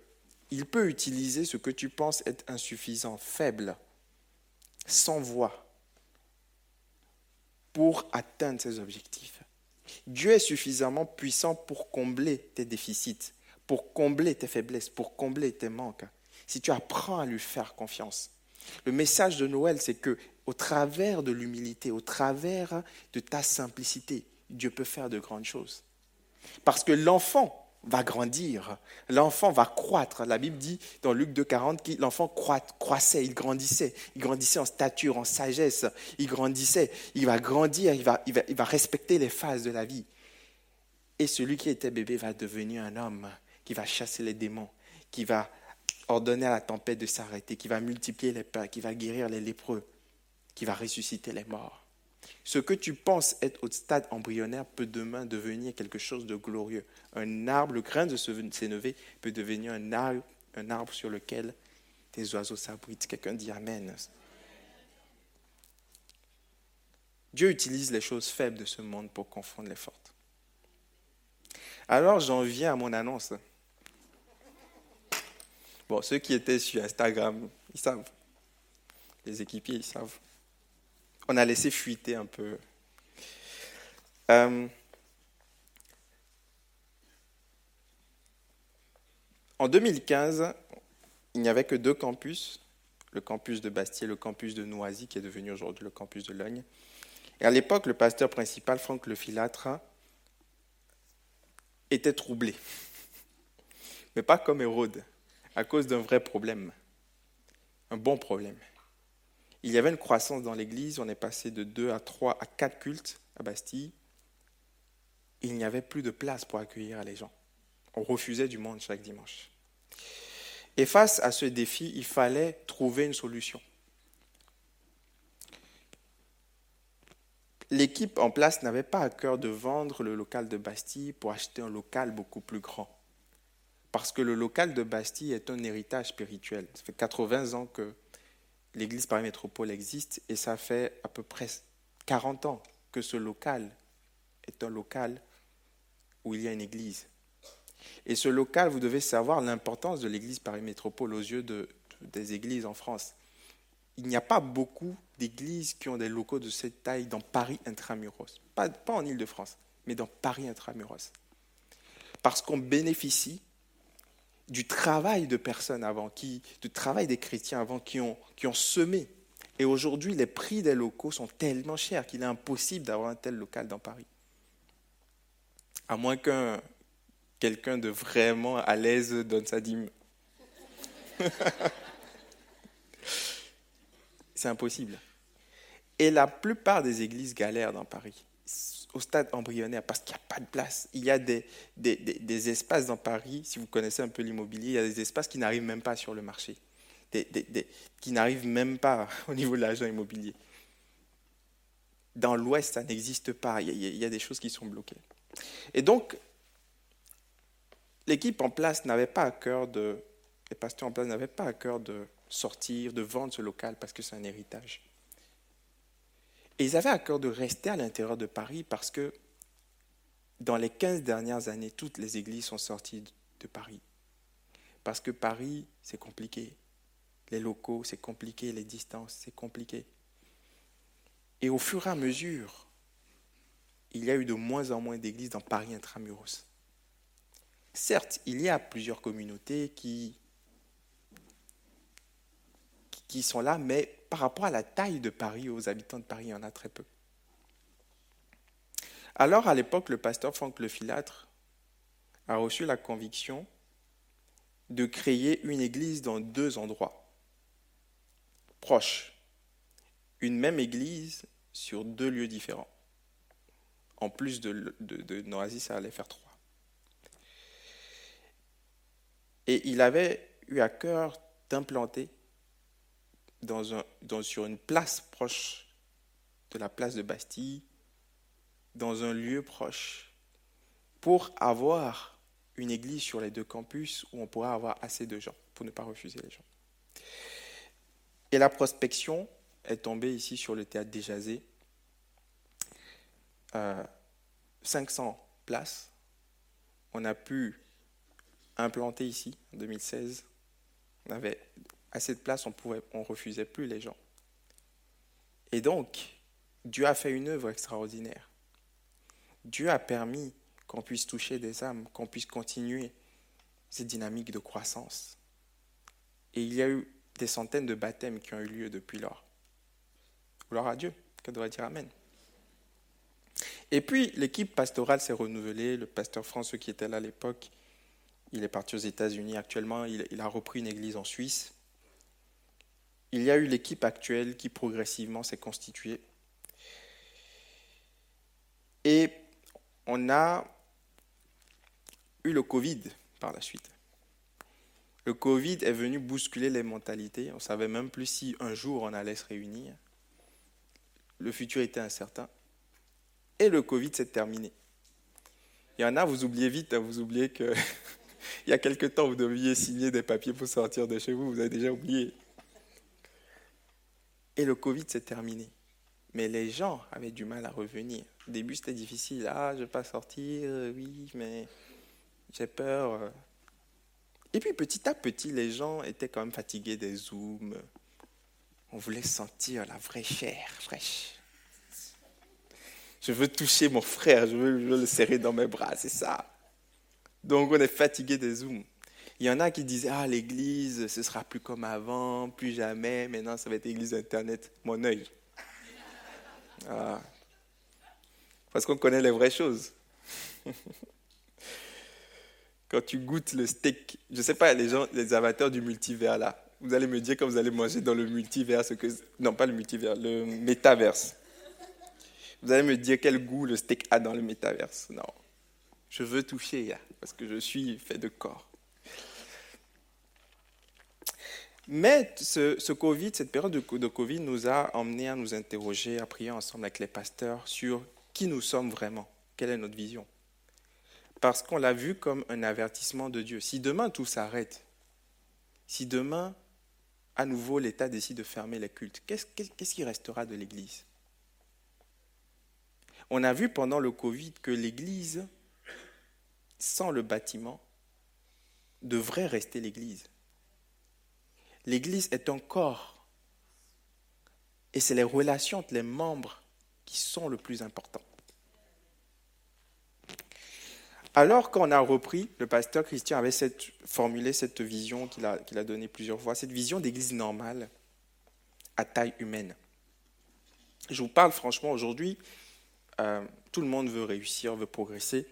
il peut utiliser ce que tu penses être insuffisant, faible, sans voix, pour atteindre ses objectifs. Dieu est suffisamment puissant pour combler tes déficits, pour combler tes faiblesses, pour combler tes manques. Si tu apprends à lui faire confiance. Le message de Noël, c'est que au travers de l'humilité, au travers de ta simplicité, Dieu peut faire de grandes choses. Parce que l'enfant va grandir, l'enfant va croître. La Bible dit dans Luc 2,40 que l'enfant croissait, il grandissait, il grandissait en stature, en sagesse, il grandissait, il va grandir, il va, respecter les phases de la vie. Et celui qui était bébé va devenir un homme qui va chasser les démons, qui va ordonner à la tempête de s'arrêter, qui va multiplier les pains, qui va guérir les lépreux, qui va ressusciter les morts. Ce que tu penses être au stade embryonnaire peut demain devenir quelque chose de glorieux. Un arbre, le grain de s'élever peut devenir un arbre, un arbre sur lequel tes oiseaux s'abritent. Quelqu'un dit Amen. Dieu utilise les choses faibles de ce monde pour confondre les fortes. Alors j'en viens à mon annonce. Bon, ceux qui étaient sur Instagram, ils savent. Les équipiers, ils savent on a laissé fuiter un peu. Euh, en 2015, il n'y avait que deux campus, le campus de Bastille et le campus de Noisy, qui est devenu aujourd'hui le campus de Logne. Et à l'époque, le pasteur principal, Franck Lefilâtre, était troublé. Mais pas comme Hérode, à cause d'un vrai problème, un bon problème. Il y avait une croissance dans l'Église, on est passé de 2 à 3 à 4 cultes à Bastille. Il n'y avait plus de place pour accueillir les gens. On refusait du monde chaque dimanche. Et face à ce défi, il fallait trouver une solution. L'équipe en place n'avait pas à cœur de vendre le local de Bastille pour acheter un local beaucoup plus grand. Parce que le local de Bastille est un héritage spirituel. Ça fait 80 ans que l'église Paris Métropole existe et ça fait à peu près 40 ans que ce local est un local où il y a une église. Et ce local, vous devez savoir l'importance de l'église Paris Métropole aux yeux de, des églises en France. Il n'y a pas beaucoup d'églises qui ont des locaux de cette taille dans Paris intramuros. Pas, pas en Ile-de-France, mais dans Paris intramuros. Parce qu'on bénéficie du travail de personnes avant, qui, du travail des chrétiens avant, qui ont, qui ont semé. Et aujourd'hui, les prix des locaux sont tellement chers qu'il est impossible d'avoir un tel local dans Paris. À moins qu'un quelqu'un de vraiment à l'aise donne sa dîme. C'est impossible. Et la plupart des églises galèrent dans Paris au stade embryonnaire parce qu'il n'y a pas de place. Il y a des, des, des, espaces dans Paris, si vous connaissez un peu l'immobilier, il y a des espaces qui n'arrivent même pas sur le marché, qui n'arrivent même pas au niveau de l'agent immobilier. Dans l'Ouest, ça n'existe pas. Il y, a, des choses qui sont bloquées. Et donc, l'équipe en place n'avait pas à cœur de, les pasteurs en place n'avaient pas à cœur de sortir, de vendre ce local parce que c'est un héritage. Et ils avaient à cœur de rester à l'intérieur de Paris parce que dans les 15 dernières années, toutes les églises sont sorties de Paris. Parce que Paris, c'est compliqué. Les locaux, c'est compliqué. Les distances, c'est compliqué. Et au fur et à mesure, il y a eu de moins en moins d'églises dans Paris intramuros. Certes, il y a plusieurs communautés qui, qui sont là, mais par rapport à la taille de Paris, aux habitants de Paris, il y en a très peu. Alors, à l'époque, le pasteur Franck Lefilâtre a reçu la conviction de créer une église dans deux endroits proches. Une même église sur deux lieux différents. En plus de, de, Noisy, ça allait faire trois. Et il avait eu à cœur d'implanter dans un, dans, sur une place proche de la place de Bastille, dans un lieu proche, pour avoir une église sur les deux campus où on pourra avoir assez de gens, pour ne pas refuser les gens. Et la prospection est tombée ici sur le théâtre des Euh, 500 places. On a pu implanter ici en 2016. On avait assez de places, on ne refusait plus les gens. Et donc, Dieu a fait une œuvre extraordinaire. Dieu a permis qu'on puisse toucher des âmes, qu'on puisse continuer cette dynamique de croissance. Et il y a eu des centaines de baptêmes qui ont eu lieu depuis lors. Gloire à Dieu, que doit dire Amen. Et puis, l'équipe pastorale s'est renouvelée. Le pasteur François qui était là à l'époque, il est parti aux États-Unis actuellement. Il, a repris une église en Suisse. Il y a eu l'équipe actuelle qui progressivement s'est constituée. Et on a eu le Covid par la suite. Le Covid est venu bousculer les mentalités. On ne savait même plus si un jour on allait se réunir. Le futur était incertain. Et le Covid s'est terminé. Il y en a, vous oubliez vite, hein, vous oubliez que il y a quelque temps, vous deviez signer des papiers pour sortir de chez vous, vous avez déjà oublié. Et le Covid s'est terminé. Mais les gens avaient du mal à revenir. Au début, c'était difficile. Ah, je ne vais pas sortir, euh, oui, mais j'ai peur. Et puis petit à petit, les gens étaient quand même fatigués des zooms. On voulait sentir la vraie chair fraîche. Je veux toucher mon frère, je veux, le serrer dans mes bras, c'est ça. Donc on est fatigué des zooms. Il y en a qui disaient Ah, l'église, ce sera plus comme avant, plus jamais, maintenant ça va être l'église Internet. Mon œil. Ah. Parce qu'on connaît les vraies choses. quand tu goûtes le steak, je ne sais pas, les gens, les amateurs du multivers là, vous allez me dire quand vous allez manger dans le multivers, non pas le multivers, le métaverse. Vous allez me dire quel goût le steak a dans le métaverse. Non, je veux toucher parce que je suis fait de corps. Mais ce, Covid, cette période de, Covid nous a emmenés à nous interroger, à prier ensemble avec les pasteurs sur qui nous sommes vraiment, quelle est notre vision parce qu'on l'a vu comme un avertissement de Dieu. Si demain tout s'arrête, si demain, à nouveau, l'État décide de fermer les cultes, qu'est-ce qui restera de l'Église? On a vu pendant le Covid que l'Église, sans le bâtiment, devrait rester l'Église. L'Église est un corps. Et c'est les relations entre les membres qui sont le plus important. Alors qu'on a repris, le pasteur Christian avait formulé cette vision qu'il a, donnée plusieurs fois, cette vision d'église normale à taille humaine. Je vous parle franchement aujourd'hui, euh, tout le monde veut réussir, veut progresser,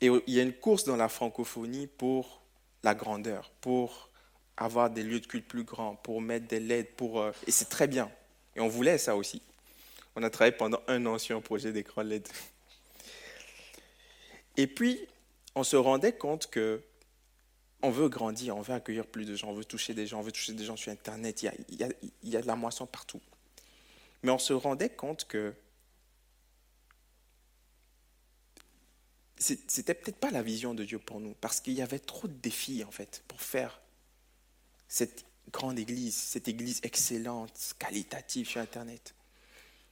et il y a une course dans la francophonie pour la grandeur, pour avoir des lieux de culte plus grands, pour mettre des LED, pour, euh, et c'est très bien. Et on voulait ça aussi. On a travaillé pendant un an sur un projet d'écran LED. Et puis, on se rendait compte que on veut grandir, on veut accueillir plus de gens, on veut toucher des gens, on veut toucher des gens sur Internet, il y a, il y a, de la moisson partout. Mais on se rendait compte que c'était peut-être pas la vision de Dieu pour nous, parce qu'il y avait trop de défis en fait pour faire cette grande église, cette église excellente, qualitative sur Internet.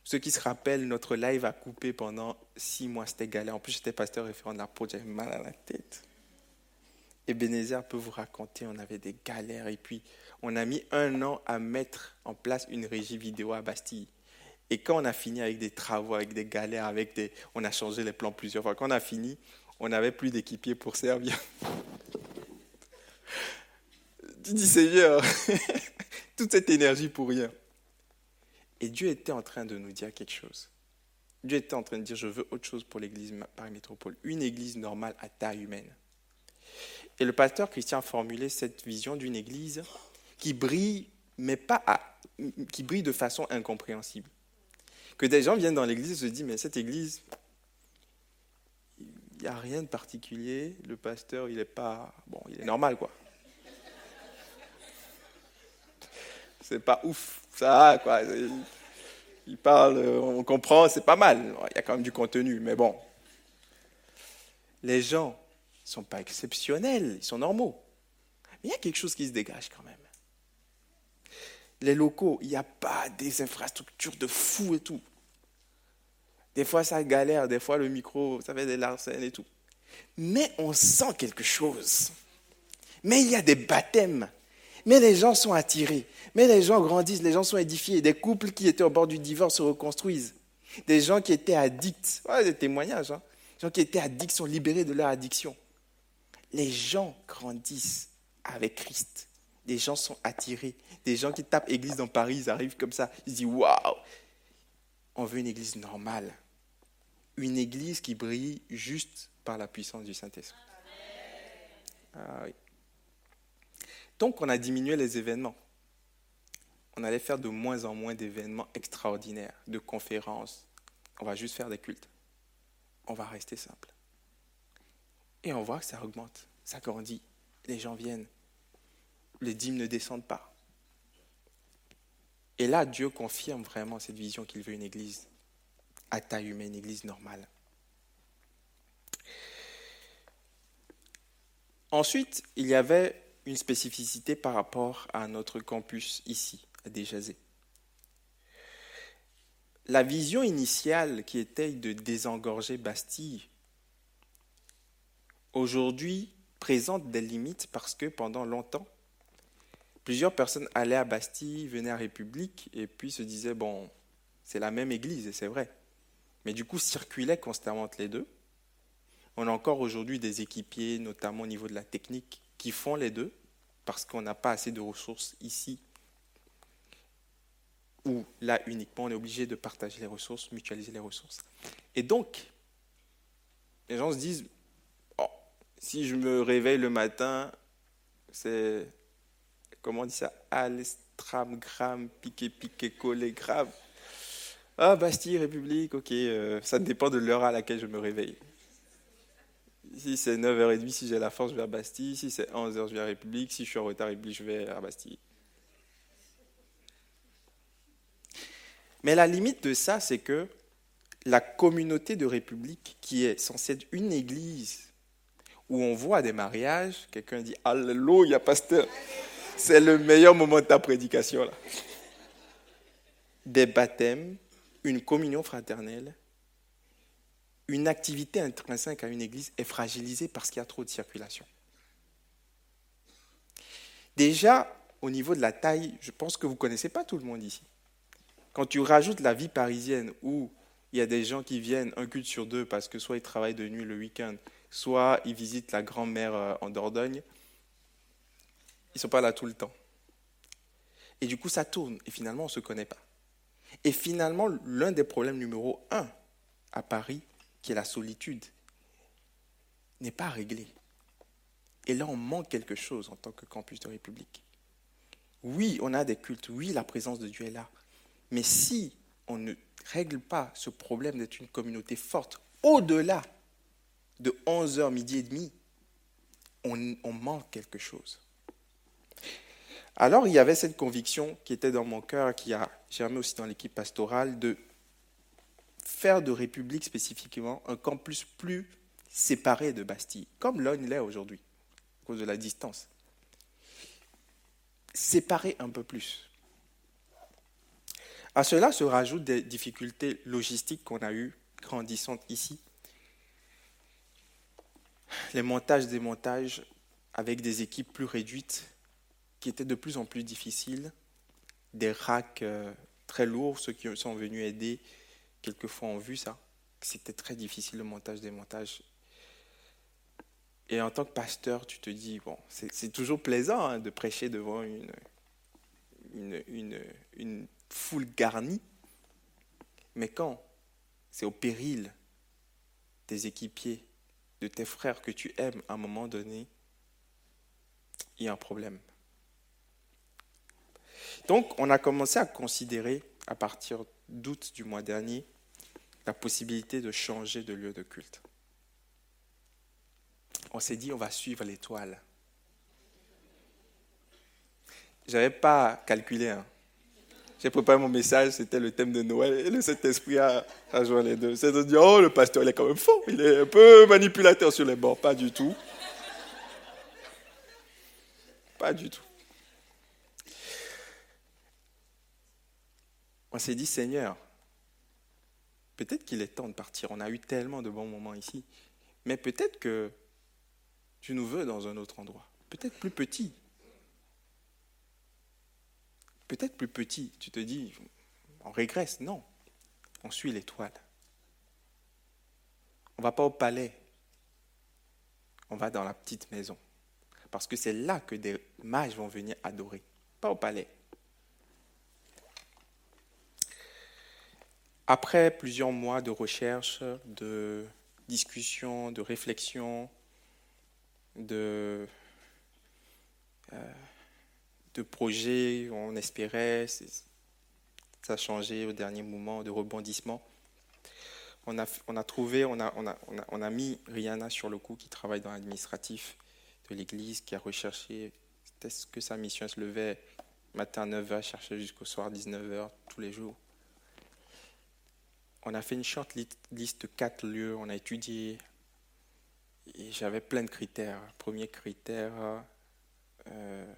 Ceux qui se rappellent, notre live a coupé pendant six mois, c'était galère. En plus, j'étais pasteur référent de la peau, j'avais mal à la tête. Et Bénézer peut vous raconter, on avait des galères. Et puis, on a mis un an à mettre en place une régie vidéo à Bastille. Et quand on a fini avec des travaux, avec des galères, avec des... on a changé les plans plusieurs fois. Quand on a fini, on n'avait plus d'équipiers pour servir. Tu dis, Seigneur, toute cette énergie pour rien. Et Dieu était en train de nous dire quelque chose. Dieu était en train de dire, je veux autre chose pour l'église Paris Métropole, une église normale à taille humaine. Et le pasteur Christian a formulé cette vision d'une église qui brille, mais pas qui brille de façon incompréhensible. Que des gens viennent dans l'église et se disent, mais cette église, il n'y a rien de particulier, le pasteur, il est pas, bon, il est normal, quoi. C'est pas ouf. Ça, quoi. Il parle, on comprend, c'est pas mal. Il y a quand même du contenu, mais bon. Les gens ne sont pas exceptionnels, ils sont normaux. Mais il y a quelque chose qui se dégage quand même. Les locaux, il n'y a pas des infrastructures de fou et tout. Des fois, ça galère, des fois, le micro, ça fait des larcènes et tout. Mais on sent quelque chose. Mais il y a des baptêmes. Mais les gens sont attirés. Mais les gens grandissent, les gens sont édifiés. Des couples qui étaient au bord du divorce se reconstruisent. Des gens qui étaient addicts. Ouais, des témoignages. Hein. Des gens qui étaient addicts sont libérés de leur addiction. Les gens grandissent avec Christ. Des gens sont attirés. Des gens qui tapent église dans Paris, ils arrivent comme ça. Ils disent Waouh On veut une église normale. Une église qui brille juste par la puissance du Saint-Esprit. Ah. Donc, on a diminué les événements. On allait faire de moins en moins d'événements extraordinaires, de conférences. On va juste faire des cultes. On va rester simple. Et on voit que ça augmente, ça grandit. Les gens viennent. Les dîmes ne descendent pas. Et là, Dieu confirme vraiment cette vision qu'il veut une église à taille humaine, une église normale. Ensuite, il y avait une spécificité par rapport à notre campus ici, à Déjazé. La vision initiale qui était de désengorger Bastille, aujourd'hui présente des limites parce que pendant longtemps, plusieurs personnes allaient à Bastille, venaient à République et puis se disaient, bon, c'est la même église et c'est vrai. Mais du coup, circulaient constamment entre les deux. On a encore aujourd'hui des équipiers, notamment au niveau de la technique, qui font les deux, parce qu'on n'a pas assez de ressources ici, ou là uniquement on est obligé de partager les ressources, mutualiser les ressources. Et donc, les gens se disent, oh, si je me réveille le matin, c'est, comment on dit ça, alestram, gram, piqué, piqué, collé, grave. Ah, Bastille, République, ok, euh, ça dépend de l'heure à laquelle je me réveille. Si c'est 9h30, si j'ai la force, je vais à Bastille. Si c'est 11h, je vais à République. Si je suis en retard je vais à Bastille. Mais la limite de ça, c'est que la communauté de République, qui est censée être une église où on voit des mariages, quelqu'un dit Alléluia, pasteur, c'est le meilleur moment de ta prédication. Là. Des baptêmes, une communion fraternelle, une activité intrinsèque à une église est fragilisée parce qu'il y a trop de circulation. Déjà, au niveau de la taille, je pense que vous ne connaissez pas tout le monde ici. Quand tu rajoutes la vie parisienne où il y a des gens qui viennent un culte sur deux parce que soit ils travaillent de nuit le week-end, soit ils visitent la grand-mère euh, en Dordogne, ils ne sont pas là tout le temps. Et du coup, ça tourne. Et finalement, on ne se connaît pas. Et finalement, l'un des problèmes numéro un à Paris, qui est la solitude, n'est pas réglé. Et là, on manque quelque chose en tant que campus de République. Oui, on a des cultes, oui, la présence de Dieu est là. Mais si on ne règle pas ce problème d'être une communauté forte, au-delà de 11h, midi et demi, on, on, manque quelque chose. Alors il y avait cette conviction qui était dans mon cœur, qui a germé aussi dans l'équipe pastorale, de faire de République spécifiquement un campus plus séparé de Bastille, comme l'ONU l'est aujourd'hui, à cause de la distance. Séparer un peu plus. À cela se rajoutent des difficultés logistiques qu'on a eues grandissantes ici. Les montages, démontages avec des équipes plus réduites qui étaient de plus en plus difficiles, des racks euh, très lourds, ceux qui sont venus aider quelquefois ont vu ça, c'était très difficile le montage, des montages. Et en tant que pasteur, tu te dis, bon, c'est toujours plaisant hein, de prêcher devant une, une, une, une foule garnie, mais quand c'est au péril des équipiers, de tes frères que tu aimes à un moment donné, il y a un problème. Donc, on a commencé à considérer, à partir d'août du mois dernier, la possibilité de changer de lieu de culte. On s'est dit, on va suivre l'étoile. Je n'avais pas calculé, hein. J'ai préparé mon message, c'était le thème de Noël, et le Saint-Esprit a, a joint les deux. C'est de dire, oh, le pasteur, il est quand même fort, il est un peu manipulateur sur les bords. Pas du tout. Pas du tout. On s'est dit, Seigneur, peut-être qu'il est temps de partir. On a eu tellement de bons moments ici. Mais peut-être que tu nous veux dans un autre endroit. Peut-être plus petit. Peut-être plus petit. Tu te dis, on régresse. Non. On suit l'étoile. On ne va pas au palais. On va dans la petite maison. Parce que c'est là que des mages vont venir adorer. Pas au palais. Après plusieurs mois de recherche, de discussion, de réflexion, de, euh, projets, on espérait, ça a au dernier moment, de rebondissement. On a, trouvé, on a, mis Rihanna sur le coup qui travaille dans l'administratif de l'église, qui a recherché, est-ce que sa mission se levait matin à 9h, cherchait jusqu'au soir 19h tous les jours on a fait une short list de quatre lieux, on a étudié, et j'avais plein de critères. Premier critère, euh,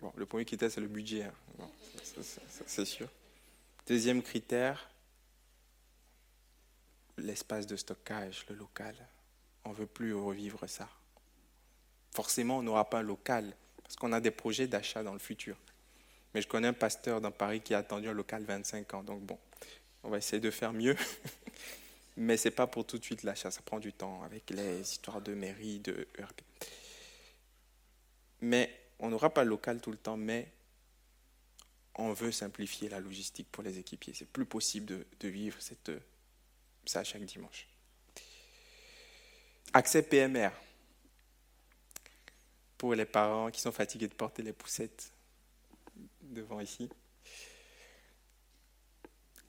bon, le premier critère c'est le budget, hein. c'est sûr. Deuxième critère, l'espace de stockage, le local. On ne veut plus revivre ça. Forcément, on n'aura pas un local, parce qu'on a des projets d'achat dans le futur. Mais je connais un pasteur dans Paris qui a attendu un local 25 ans, donc bon, on va essayer de faire mieux. mais ce n'est pas pour tout de suite l'achat, ça prend du temps avec les histoires de mairie, de ERP. Mais on n'aura pas le local tout le temps, mais on veut simplifier la logistique pour les équipiers. C'est plus possible de, vivre cette, ça chaque dimanche. Accès PMR pour les parents qui sont fatigués de porter les poussettes devant ici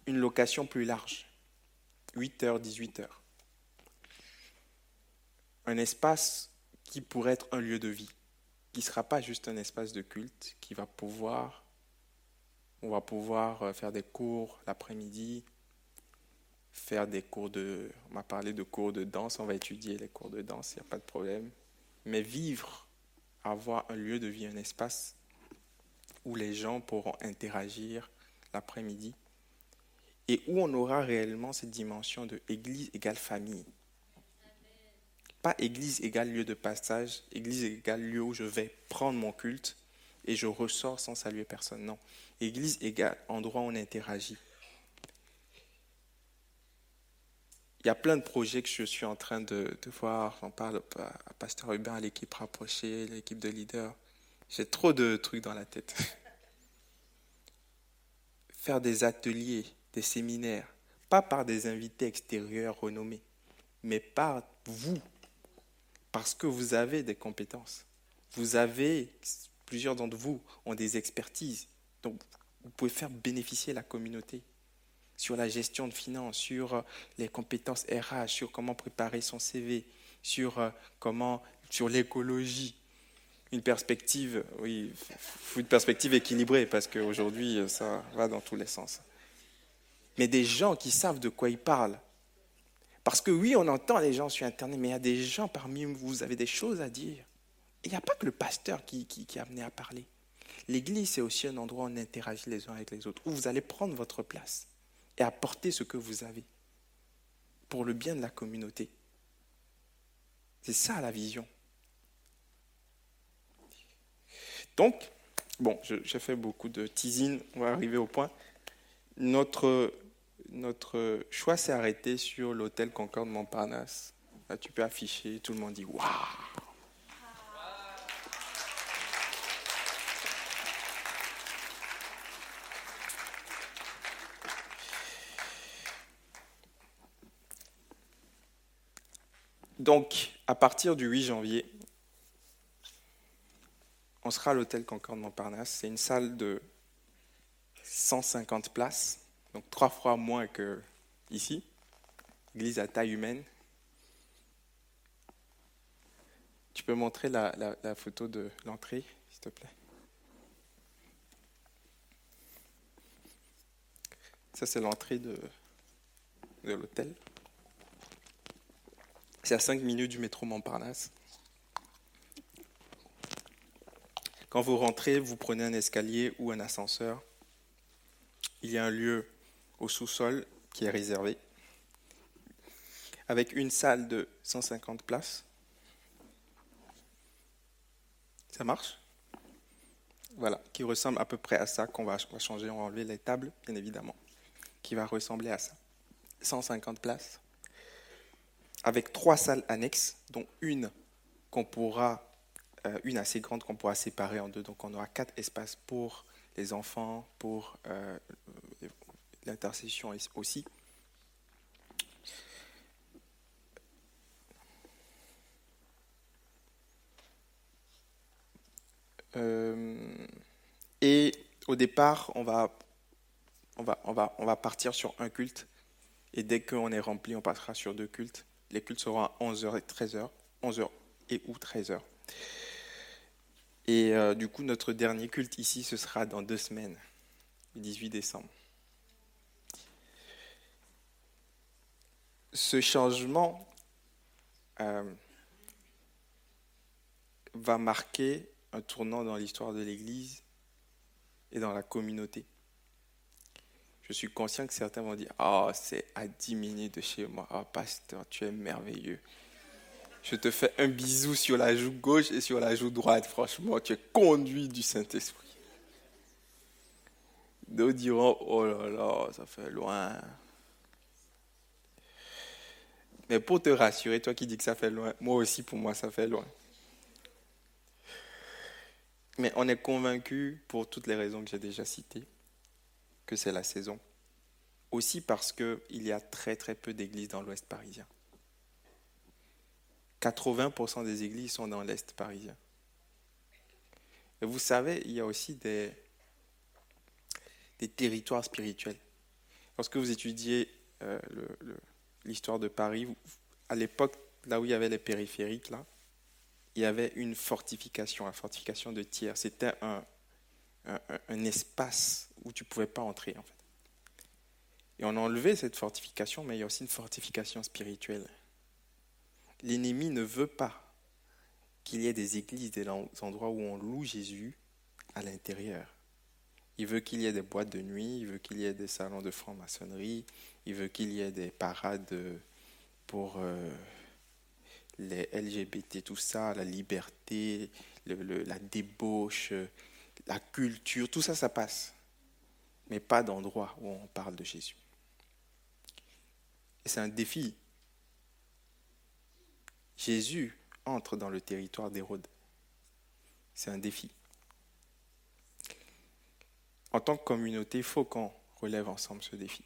une location plus large, 8 heures, 18 heures. Un espace qui pourrait être un lieu de vie, qui ne sera pas juste un espace de culte, qui va pouvoir, on va pouvoir euh, faire des cours l'après-midi, faire des cours de, on m'a parlé de cours de danse, on va étudier les cours de danse, il n'y a pas de problème. Mais vivre, avoir un lieu de vie, un espace où les gens pourront interagir l'après-midi, et où on aura réellement cette dimension de Église égale famille? Pas Église égale lieu de passage, Église égale lieu où je vais prendre mon culte et je ressors sans saluer personne. Non. Église égale endroit où on interagit. Il y a plein de projets que je suis en train de, voir. J'en parle à Pasteur Hubert, à l'équipe rapprochée, l'équipe de leaders. J'ai trop de trucs dans la tête. Faire des ateliers des séminaires, pas par des invités extérieurs renommés, mais par vous, parce que vous avez des compétences. Vous avez, plusieurs d'entre vous ont des expertises, donc vous pouvez faire bénéficier la communauté sur la gestion de finances, sur les compétences RH, sur comment préparer son CV, sur euh, comment, sur l'écologie. Une perspective, oui, une perspective équilibrée parce qu'aujourd'hui, ça va dans tous les sens mais des gens qui savent de quoi ils parlent. Parce que oui, on entend les gens sur Internet, mais il y a des gens parmi vous, vous avez des choses à dire. il n'y a pas que le pasteur qui, a amené à parler. L'église, c'est aussi un endroit où on interagit les uns avec les autres, où vous allez prendre votre place et apporter ce que vous avez pour le bien de la communauté. C'est ça la vision. Donc, bon, j'ai fait beaucoup de teasing, on va arriver au point. Notre notre choix s'est arrêté sur l'hôtel Concorde Montparnasse. Là, tu peux afficher, tout le monde dit Waouh Donc, à partir du 8 janvier, on sera à l'hôtel Concorde Montparnasse. C'est une salle de 150 places donc trois fois moins que ici, église à taille humaine. Tu peux montrer la, photo de l'entrée, s'il te plaît? Ça, c'est l'entrée de, de l'hôtel. C'est à 5 minutes du métro Montparnasse. Quand vous rentrez, vous prenez un escalier ou un ascenseur. Il y a un lieu au sous-sol qui est réservé, avec une salle de 150 places. Ça marche? Voilà, qui ressemble à peu près à ça, qu'on va changer, on va enlever les tables, bien évidemment, qui va ressembler à ça. 150 places, avec trois salles annexes, dont une qu'on pourra, euh, une assez grande qu'on pourra séparer en deux. Donc on aura quatre espaces pour les enfants, pour euh, l'intercession aussi. Euh, et au départ, on va, on, va, on, va, on va partir sur un culte. Et dès qu'on est rempli, on passera sur deux cultes. Les cultes seront à 11h et 13h. 11h et ou 13h. Et euh, du coup, notre dernier culte ici, ce sera dans deux semaines, le 18 décembre. Ce changement euh, va marquer un tournant dans l'histoire de l'Église et dans la communauté. Je suis conscient que certains vont dire Ah, c'est à 10 minutes de chez moi. Ah, pasteur, tu es merveilleux. Je te fais un bisou sur la joue gauche et sur la joue droite. Franchement, tu es conduit du Saint-Esprit. D'autres diront Oh là là, ça fait loin. Mais pour te rassurer, toi qui dis que ça fait loin, moi aussi, pour moi, ça fait loin. Mais on est convaincu, pour toutes les raisons que j'ai déjà citées, que c'est la saison. Aussi parce qu'il y a très très peu d'églises dans l'ouest parisien. 80% des églises sont dans l'est parisien. Et vous savez, il y a aussi des, des territoires spirituels. Lorsque vous étudiez euh, l'histoire de Paris, à l'époque, là où il y avait les périphériques, là, il y avait une fortification, la fortification de Thiers. C'était un, un, espace où tu ne pouvais pas entrer, en fait. Et on a enlevé cette fortification, mais il y a aussi une fortification spirituelle. L'ennemi ne veut pas qu'il y ait des églises, des endroits où on loue Jésus à l'intérieur. Il veut qu'il y ait des boîtes de nuit, il veut qu'il y ait des salons de franc-maçonnerie, il veut qu'il y ait des parades pour euh, les LGBT, tout ça, la liberté, la débauche, la culture, tout ça, ça passe. Mais pas d'endroit où on parle de Jésus. Et c'est un défi. Jésus entre dans le territoire d'Hérode. C'est un défi. En tant que communauté, il faut qu'on relève ensemble ce défi.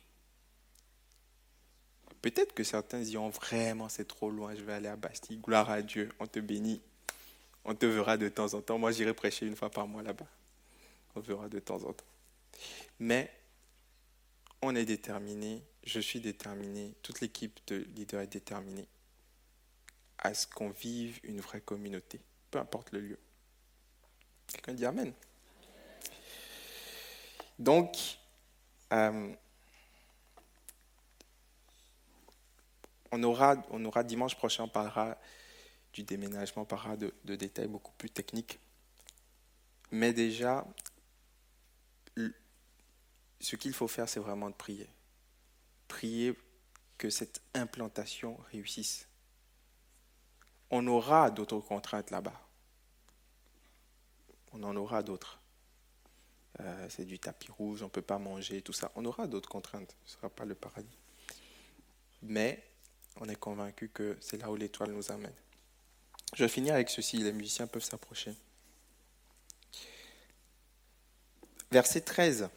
Peut-être que certains diront vraiment c'est trop loin, je vais aller à Bastille. Gloire à Dieu, on te bénit. On te verra de temps en temps. Moi, j'irai prêcher une fois par mois là-bas. On verra de temps en temps. Mais on est déterminé, je suis déterminé, toute l'équipe de leaders est déterminée à ce qu'on vive une vraie communauté, peu importe le lieu. Quelqu'un dit Amen. Donc, euh, on aura, dimanche prochain, on parlera du déménagement, on parlera de, détails beaucoup plus techniques. Mais déjà, ce qu'il faut faire, c'est vraiment de prier. Prier que cette implantation réussisse. On aura d'autres contraintes là-bas. On en aura d'autres. Euh, c'est du tapis rouge, on ne peut pas manger, tout ça. On aura d'autres contraintes. Ce ne sera pas le paradis. Mais on est convaincu que c'est là où l'étoile nous amène. Je vais finir avec ceci, les musiciens peuvent s'approcher. Verset 13.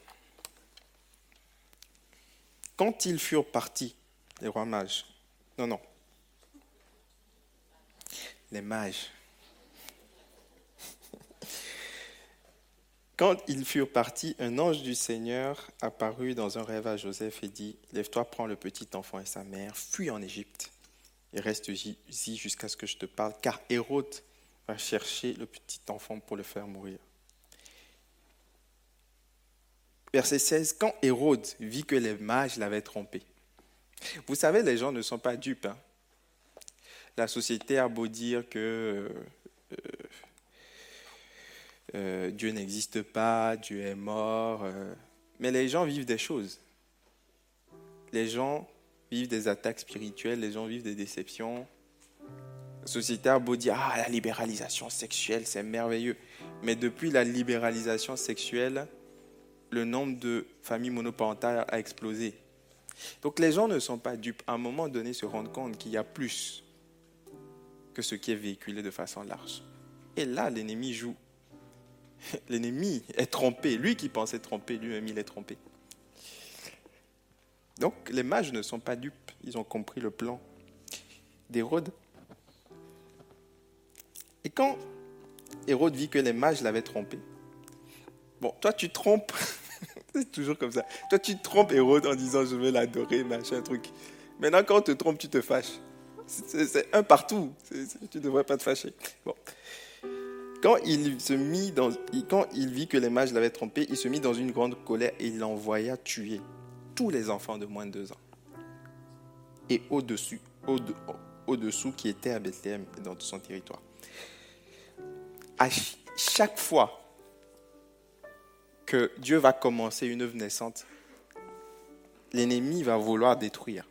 Quand ils furent partis, les rois mages, non, non, les mages, Quand ils furent partis, un ange du Seigneur apparut dans un rêve à Joseph et dit, Lève-toi, prends le petit enfant et sa mère, fuis en Égypte et reste ici jusqu'à ce que je te parle, car Hérode va chercher le petit enfant pour le faire mourir. Verset 16, quand Hérode vit que les mages l'avaient trompé. Vous savez, les gens ne sont pas dupes. Hein. La société a beau dire que euh, euh, Dieu n'existe pas, Dieu est mort, euh, mais les gens vivent des choses. Les gens vivent des attaques spirituelles, les gens vivent des déceptions. La société a Ah, la libéralisation sexuelle, c'est merveilleux. Mais depuis la libéralisation sexuelle, le nombre de familles monoparentales a explosé. Donc les gens ne sont pas dupes. À un moment donné, se rendent compte qu'il y a plus que ce qui est véhiculé de façon large. Et là, l'ennemi joue. L'ennemi est trompé. Lui qui pensait tromper, lui-même, il est trompé. Donc les mages ne sont pas dupes. Ils ont compris le plan d'Hérode. Et quand Hérode vit que les mages l'avaient trompé, bon, toi tu trompes c'est toujours comme ça. Toi, tu trompes Hérode en disant je vais l'adorer, machin, truc. Maintenant, quand on te trompe, tu te fâches. C'est un partout. tu ne devrais pas te fâcher. Bon. Quand il, se mit dans, quand il vit que les mages l'avaient trompé, il se mit dans une grande colère et il envoya tuer tous les enfants de moins de deux ans. Et au-dessus, au-dessous qui étaient à Bethléem et dans tout son territoire. À chaque fois que Dieu va commencer une œuvre naissante, l'ennemi va vouloir détruire.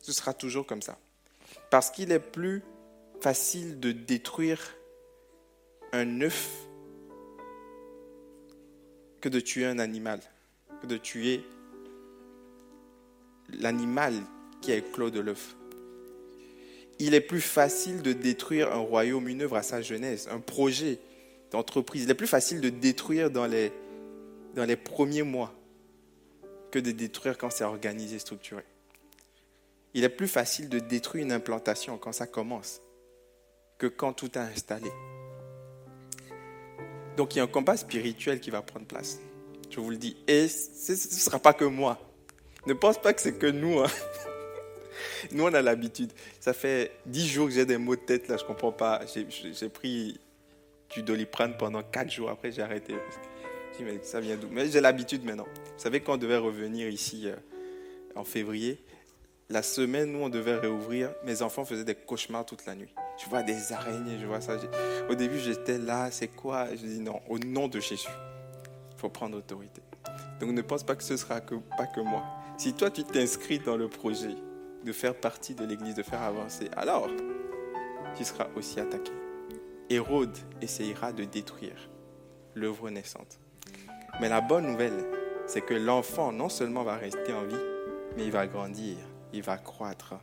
Ce sera toujours comme ça. Parce qu'il est plus facile de détruire un œuf que de tuer un animal, que de tuer l'animal qui a éclos de l'œuf. Il est plus facile de détruire un royaume, une œuvre à sa jeunesse, un projet d'entreprise. Il est plus facile de détruire dans les dans les premiers mois que de détruire quand c'est organisé, structuré. Il est plus facile de détruire une implantation quand ça commence que quand tout est installé. Donc il y a un combat spirituel qui va prendre place. Je vous le dis. Et ce ne sera pas que moi. Ne pense pas que c'est que nous. Hein. Nous, on a l'habitude. Ça fait dix jours que j'ai des maux de tête, là, je ne comprends pas. J'ai pris du doliprane pendant quatre jours, après j'ai arrêté mais ça vient d'où? Mais j'ai l'habitude maintenant. Vous savez, quand on devait revenir ici euh, en février, la semaine où on devait réouvrir, mes enfants faisaient des cauchemars toute la nuit. Je vois des araignées, je vois ça. Au début, j'étais là, c'est quoi? Je dis non, au nom de Jésus, il faut prendre autorité. Donc ne pense pas que ce sera pas que moi. Si toi, tu t'inscris dans le projet de faire partie de l'Église, de faire avancer, alors tu seras aussi attaqué. Hérode essayera de détruire l'œuvre naissante. Mais la bonne nouvelle, c'est que l'enfant non seulement va rester en vie, mais il va grandir, il va croître,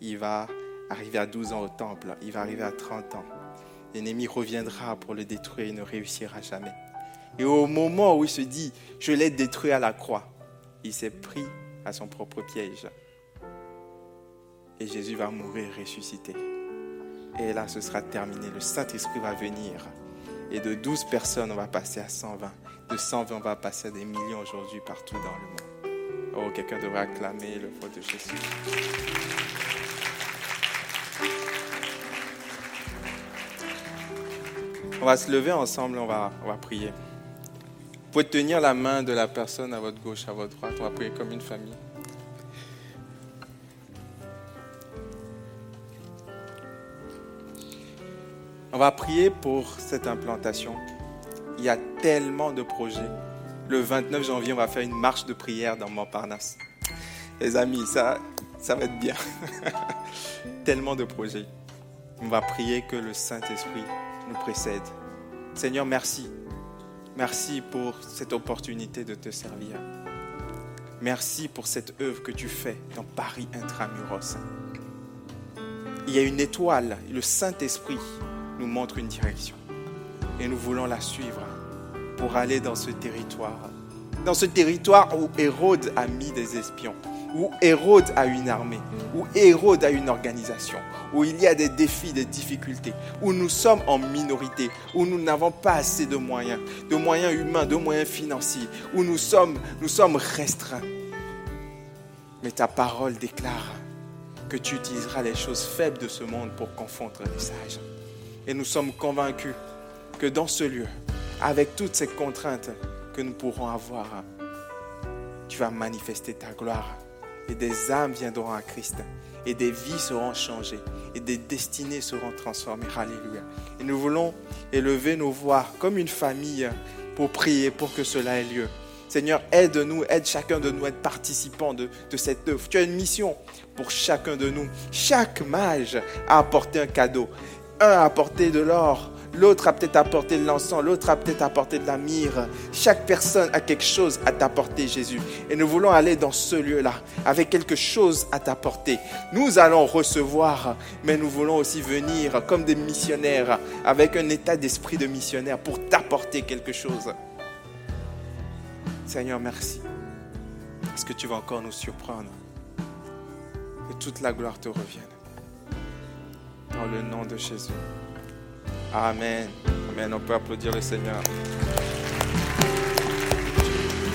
il va arriver à 12 ans au temple, il va arriver à 30 ans. L'ennemi reviendra pour le détruire, il ne réussira jamais. Et au moment où il se dit, je l'ai détruit à la croix, il s'est pris à son propre piège. Et Jésus va mourir ressuscité. Et là, ce sera terminé. Le Saint-Esprit va venir. Et de 12 personnes, on va passer à 120 de 120 va passer à des millions aujourd'hui partout dans le monde. Oh, quelqu'un devrait acclamer le feu de Jésus. On va se lever ensemble, on va, on va prier. Vous pouvez tenir la main de la personne à votre gauche, à votre droite. On va prier comme une famille. On va prier pour cette implantation. Il y a tellement de projets. Le 29 janvier, on va faire une marche de prière dans Montparnasse. Les amis, ça, ça va être bien. tellement de projets. On va prier que le Saint-Esprit précède. Seigneur, merci. Merci pour cette opportunité de te servir. Merci pour cette œuvre que tu fais dans Paris intramuros. Il y a une étoile, le Saint-Esprit nous montre une direction et nous voulons la suivre pour aller dans ce territoire. Dans ce territoire où Hérode a mis des espions, où Hérode a une armée, où Hérode a une organisation, où il y a des défis, des difficultés, où nous sommes en minorité, où nous n'avons pas assez de moyens, de moyens humains, de moyens financiers, où nous sommes, nous sommes restreints. Mais ta parole déclare que tu utiliseras les choses faibles de ce monde pour confondre les sages. Et nous sommes convaincus que dans ce lieu, avec toutes ces contraintes que nous pourrons avoir, tu vas manifester ta gloire. Et des âmes viendront à Christ. Et des vies seront changées. Et des destinées seront transformées. Alléluia. Et nous voulons élever nos voix comme une famille pour prier pour que cela ait lieu. Seigneur, aide-nous, aide chacun de nous à être participant de, de cette œuvre. Tu as une mission pour chacun de nous. Chaque mage a apporté un cadeau. Un a apporté de l'or, l'autre a peut-être apporté de l'encens, l'autre a peut-être apporté de la myrrhe. Chaque personne a quelque chose à t'apporter, Jésus. Et nous voulons aller dans ce lieu-là avec quelque chose à t'apporter. Nous allons recevoir, mais nous voulons aussi venir comme des missionnaires avec un état d'esprit de missionnaire pour t'apporter quelque chose. Seigneur, merci. Est-ce que tu vas encore nous surprendre? Que toute la gloire te revienne. Dans le nom de Jésus. Amen. Amen. On peut applaudir le Seigneur.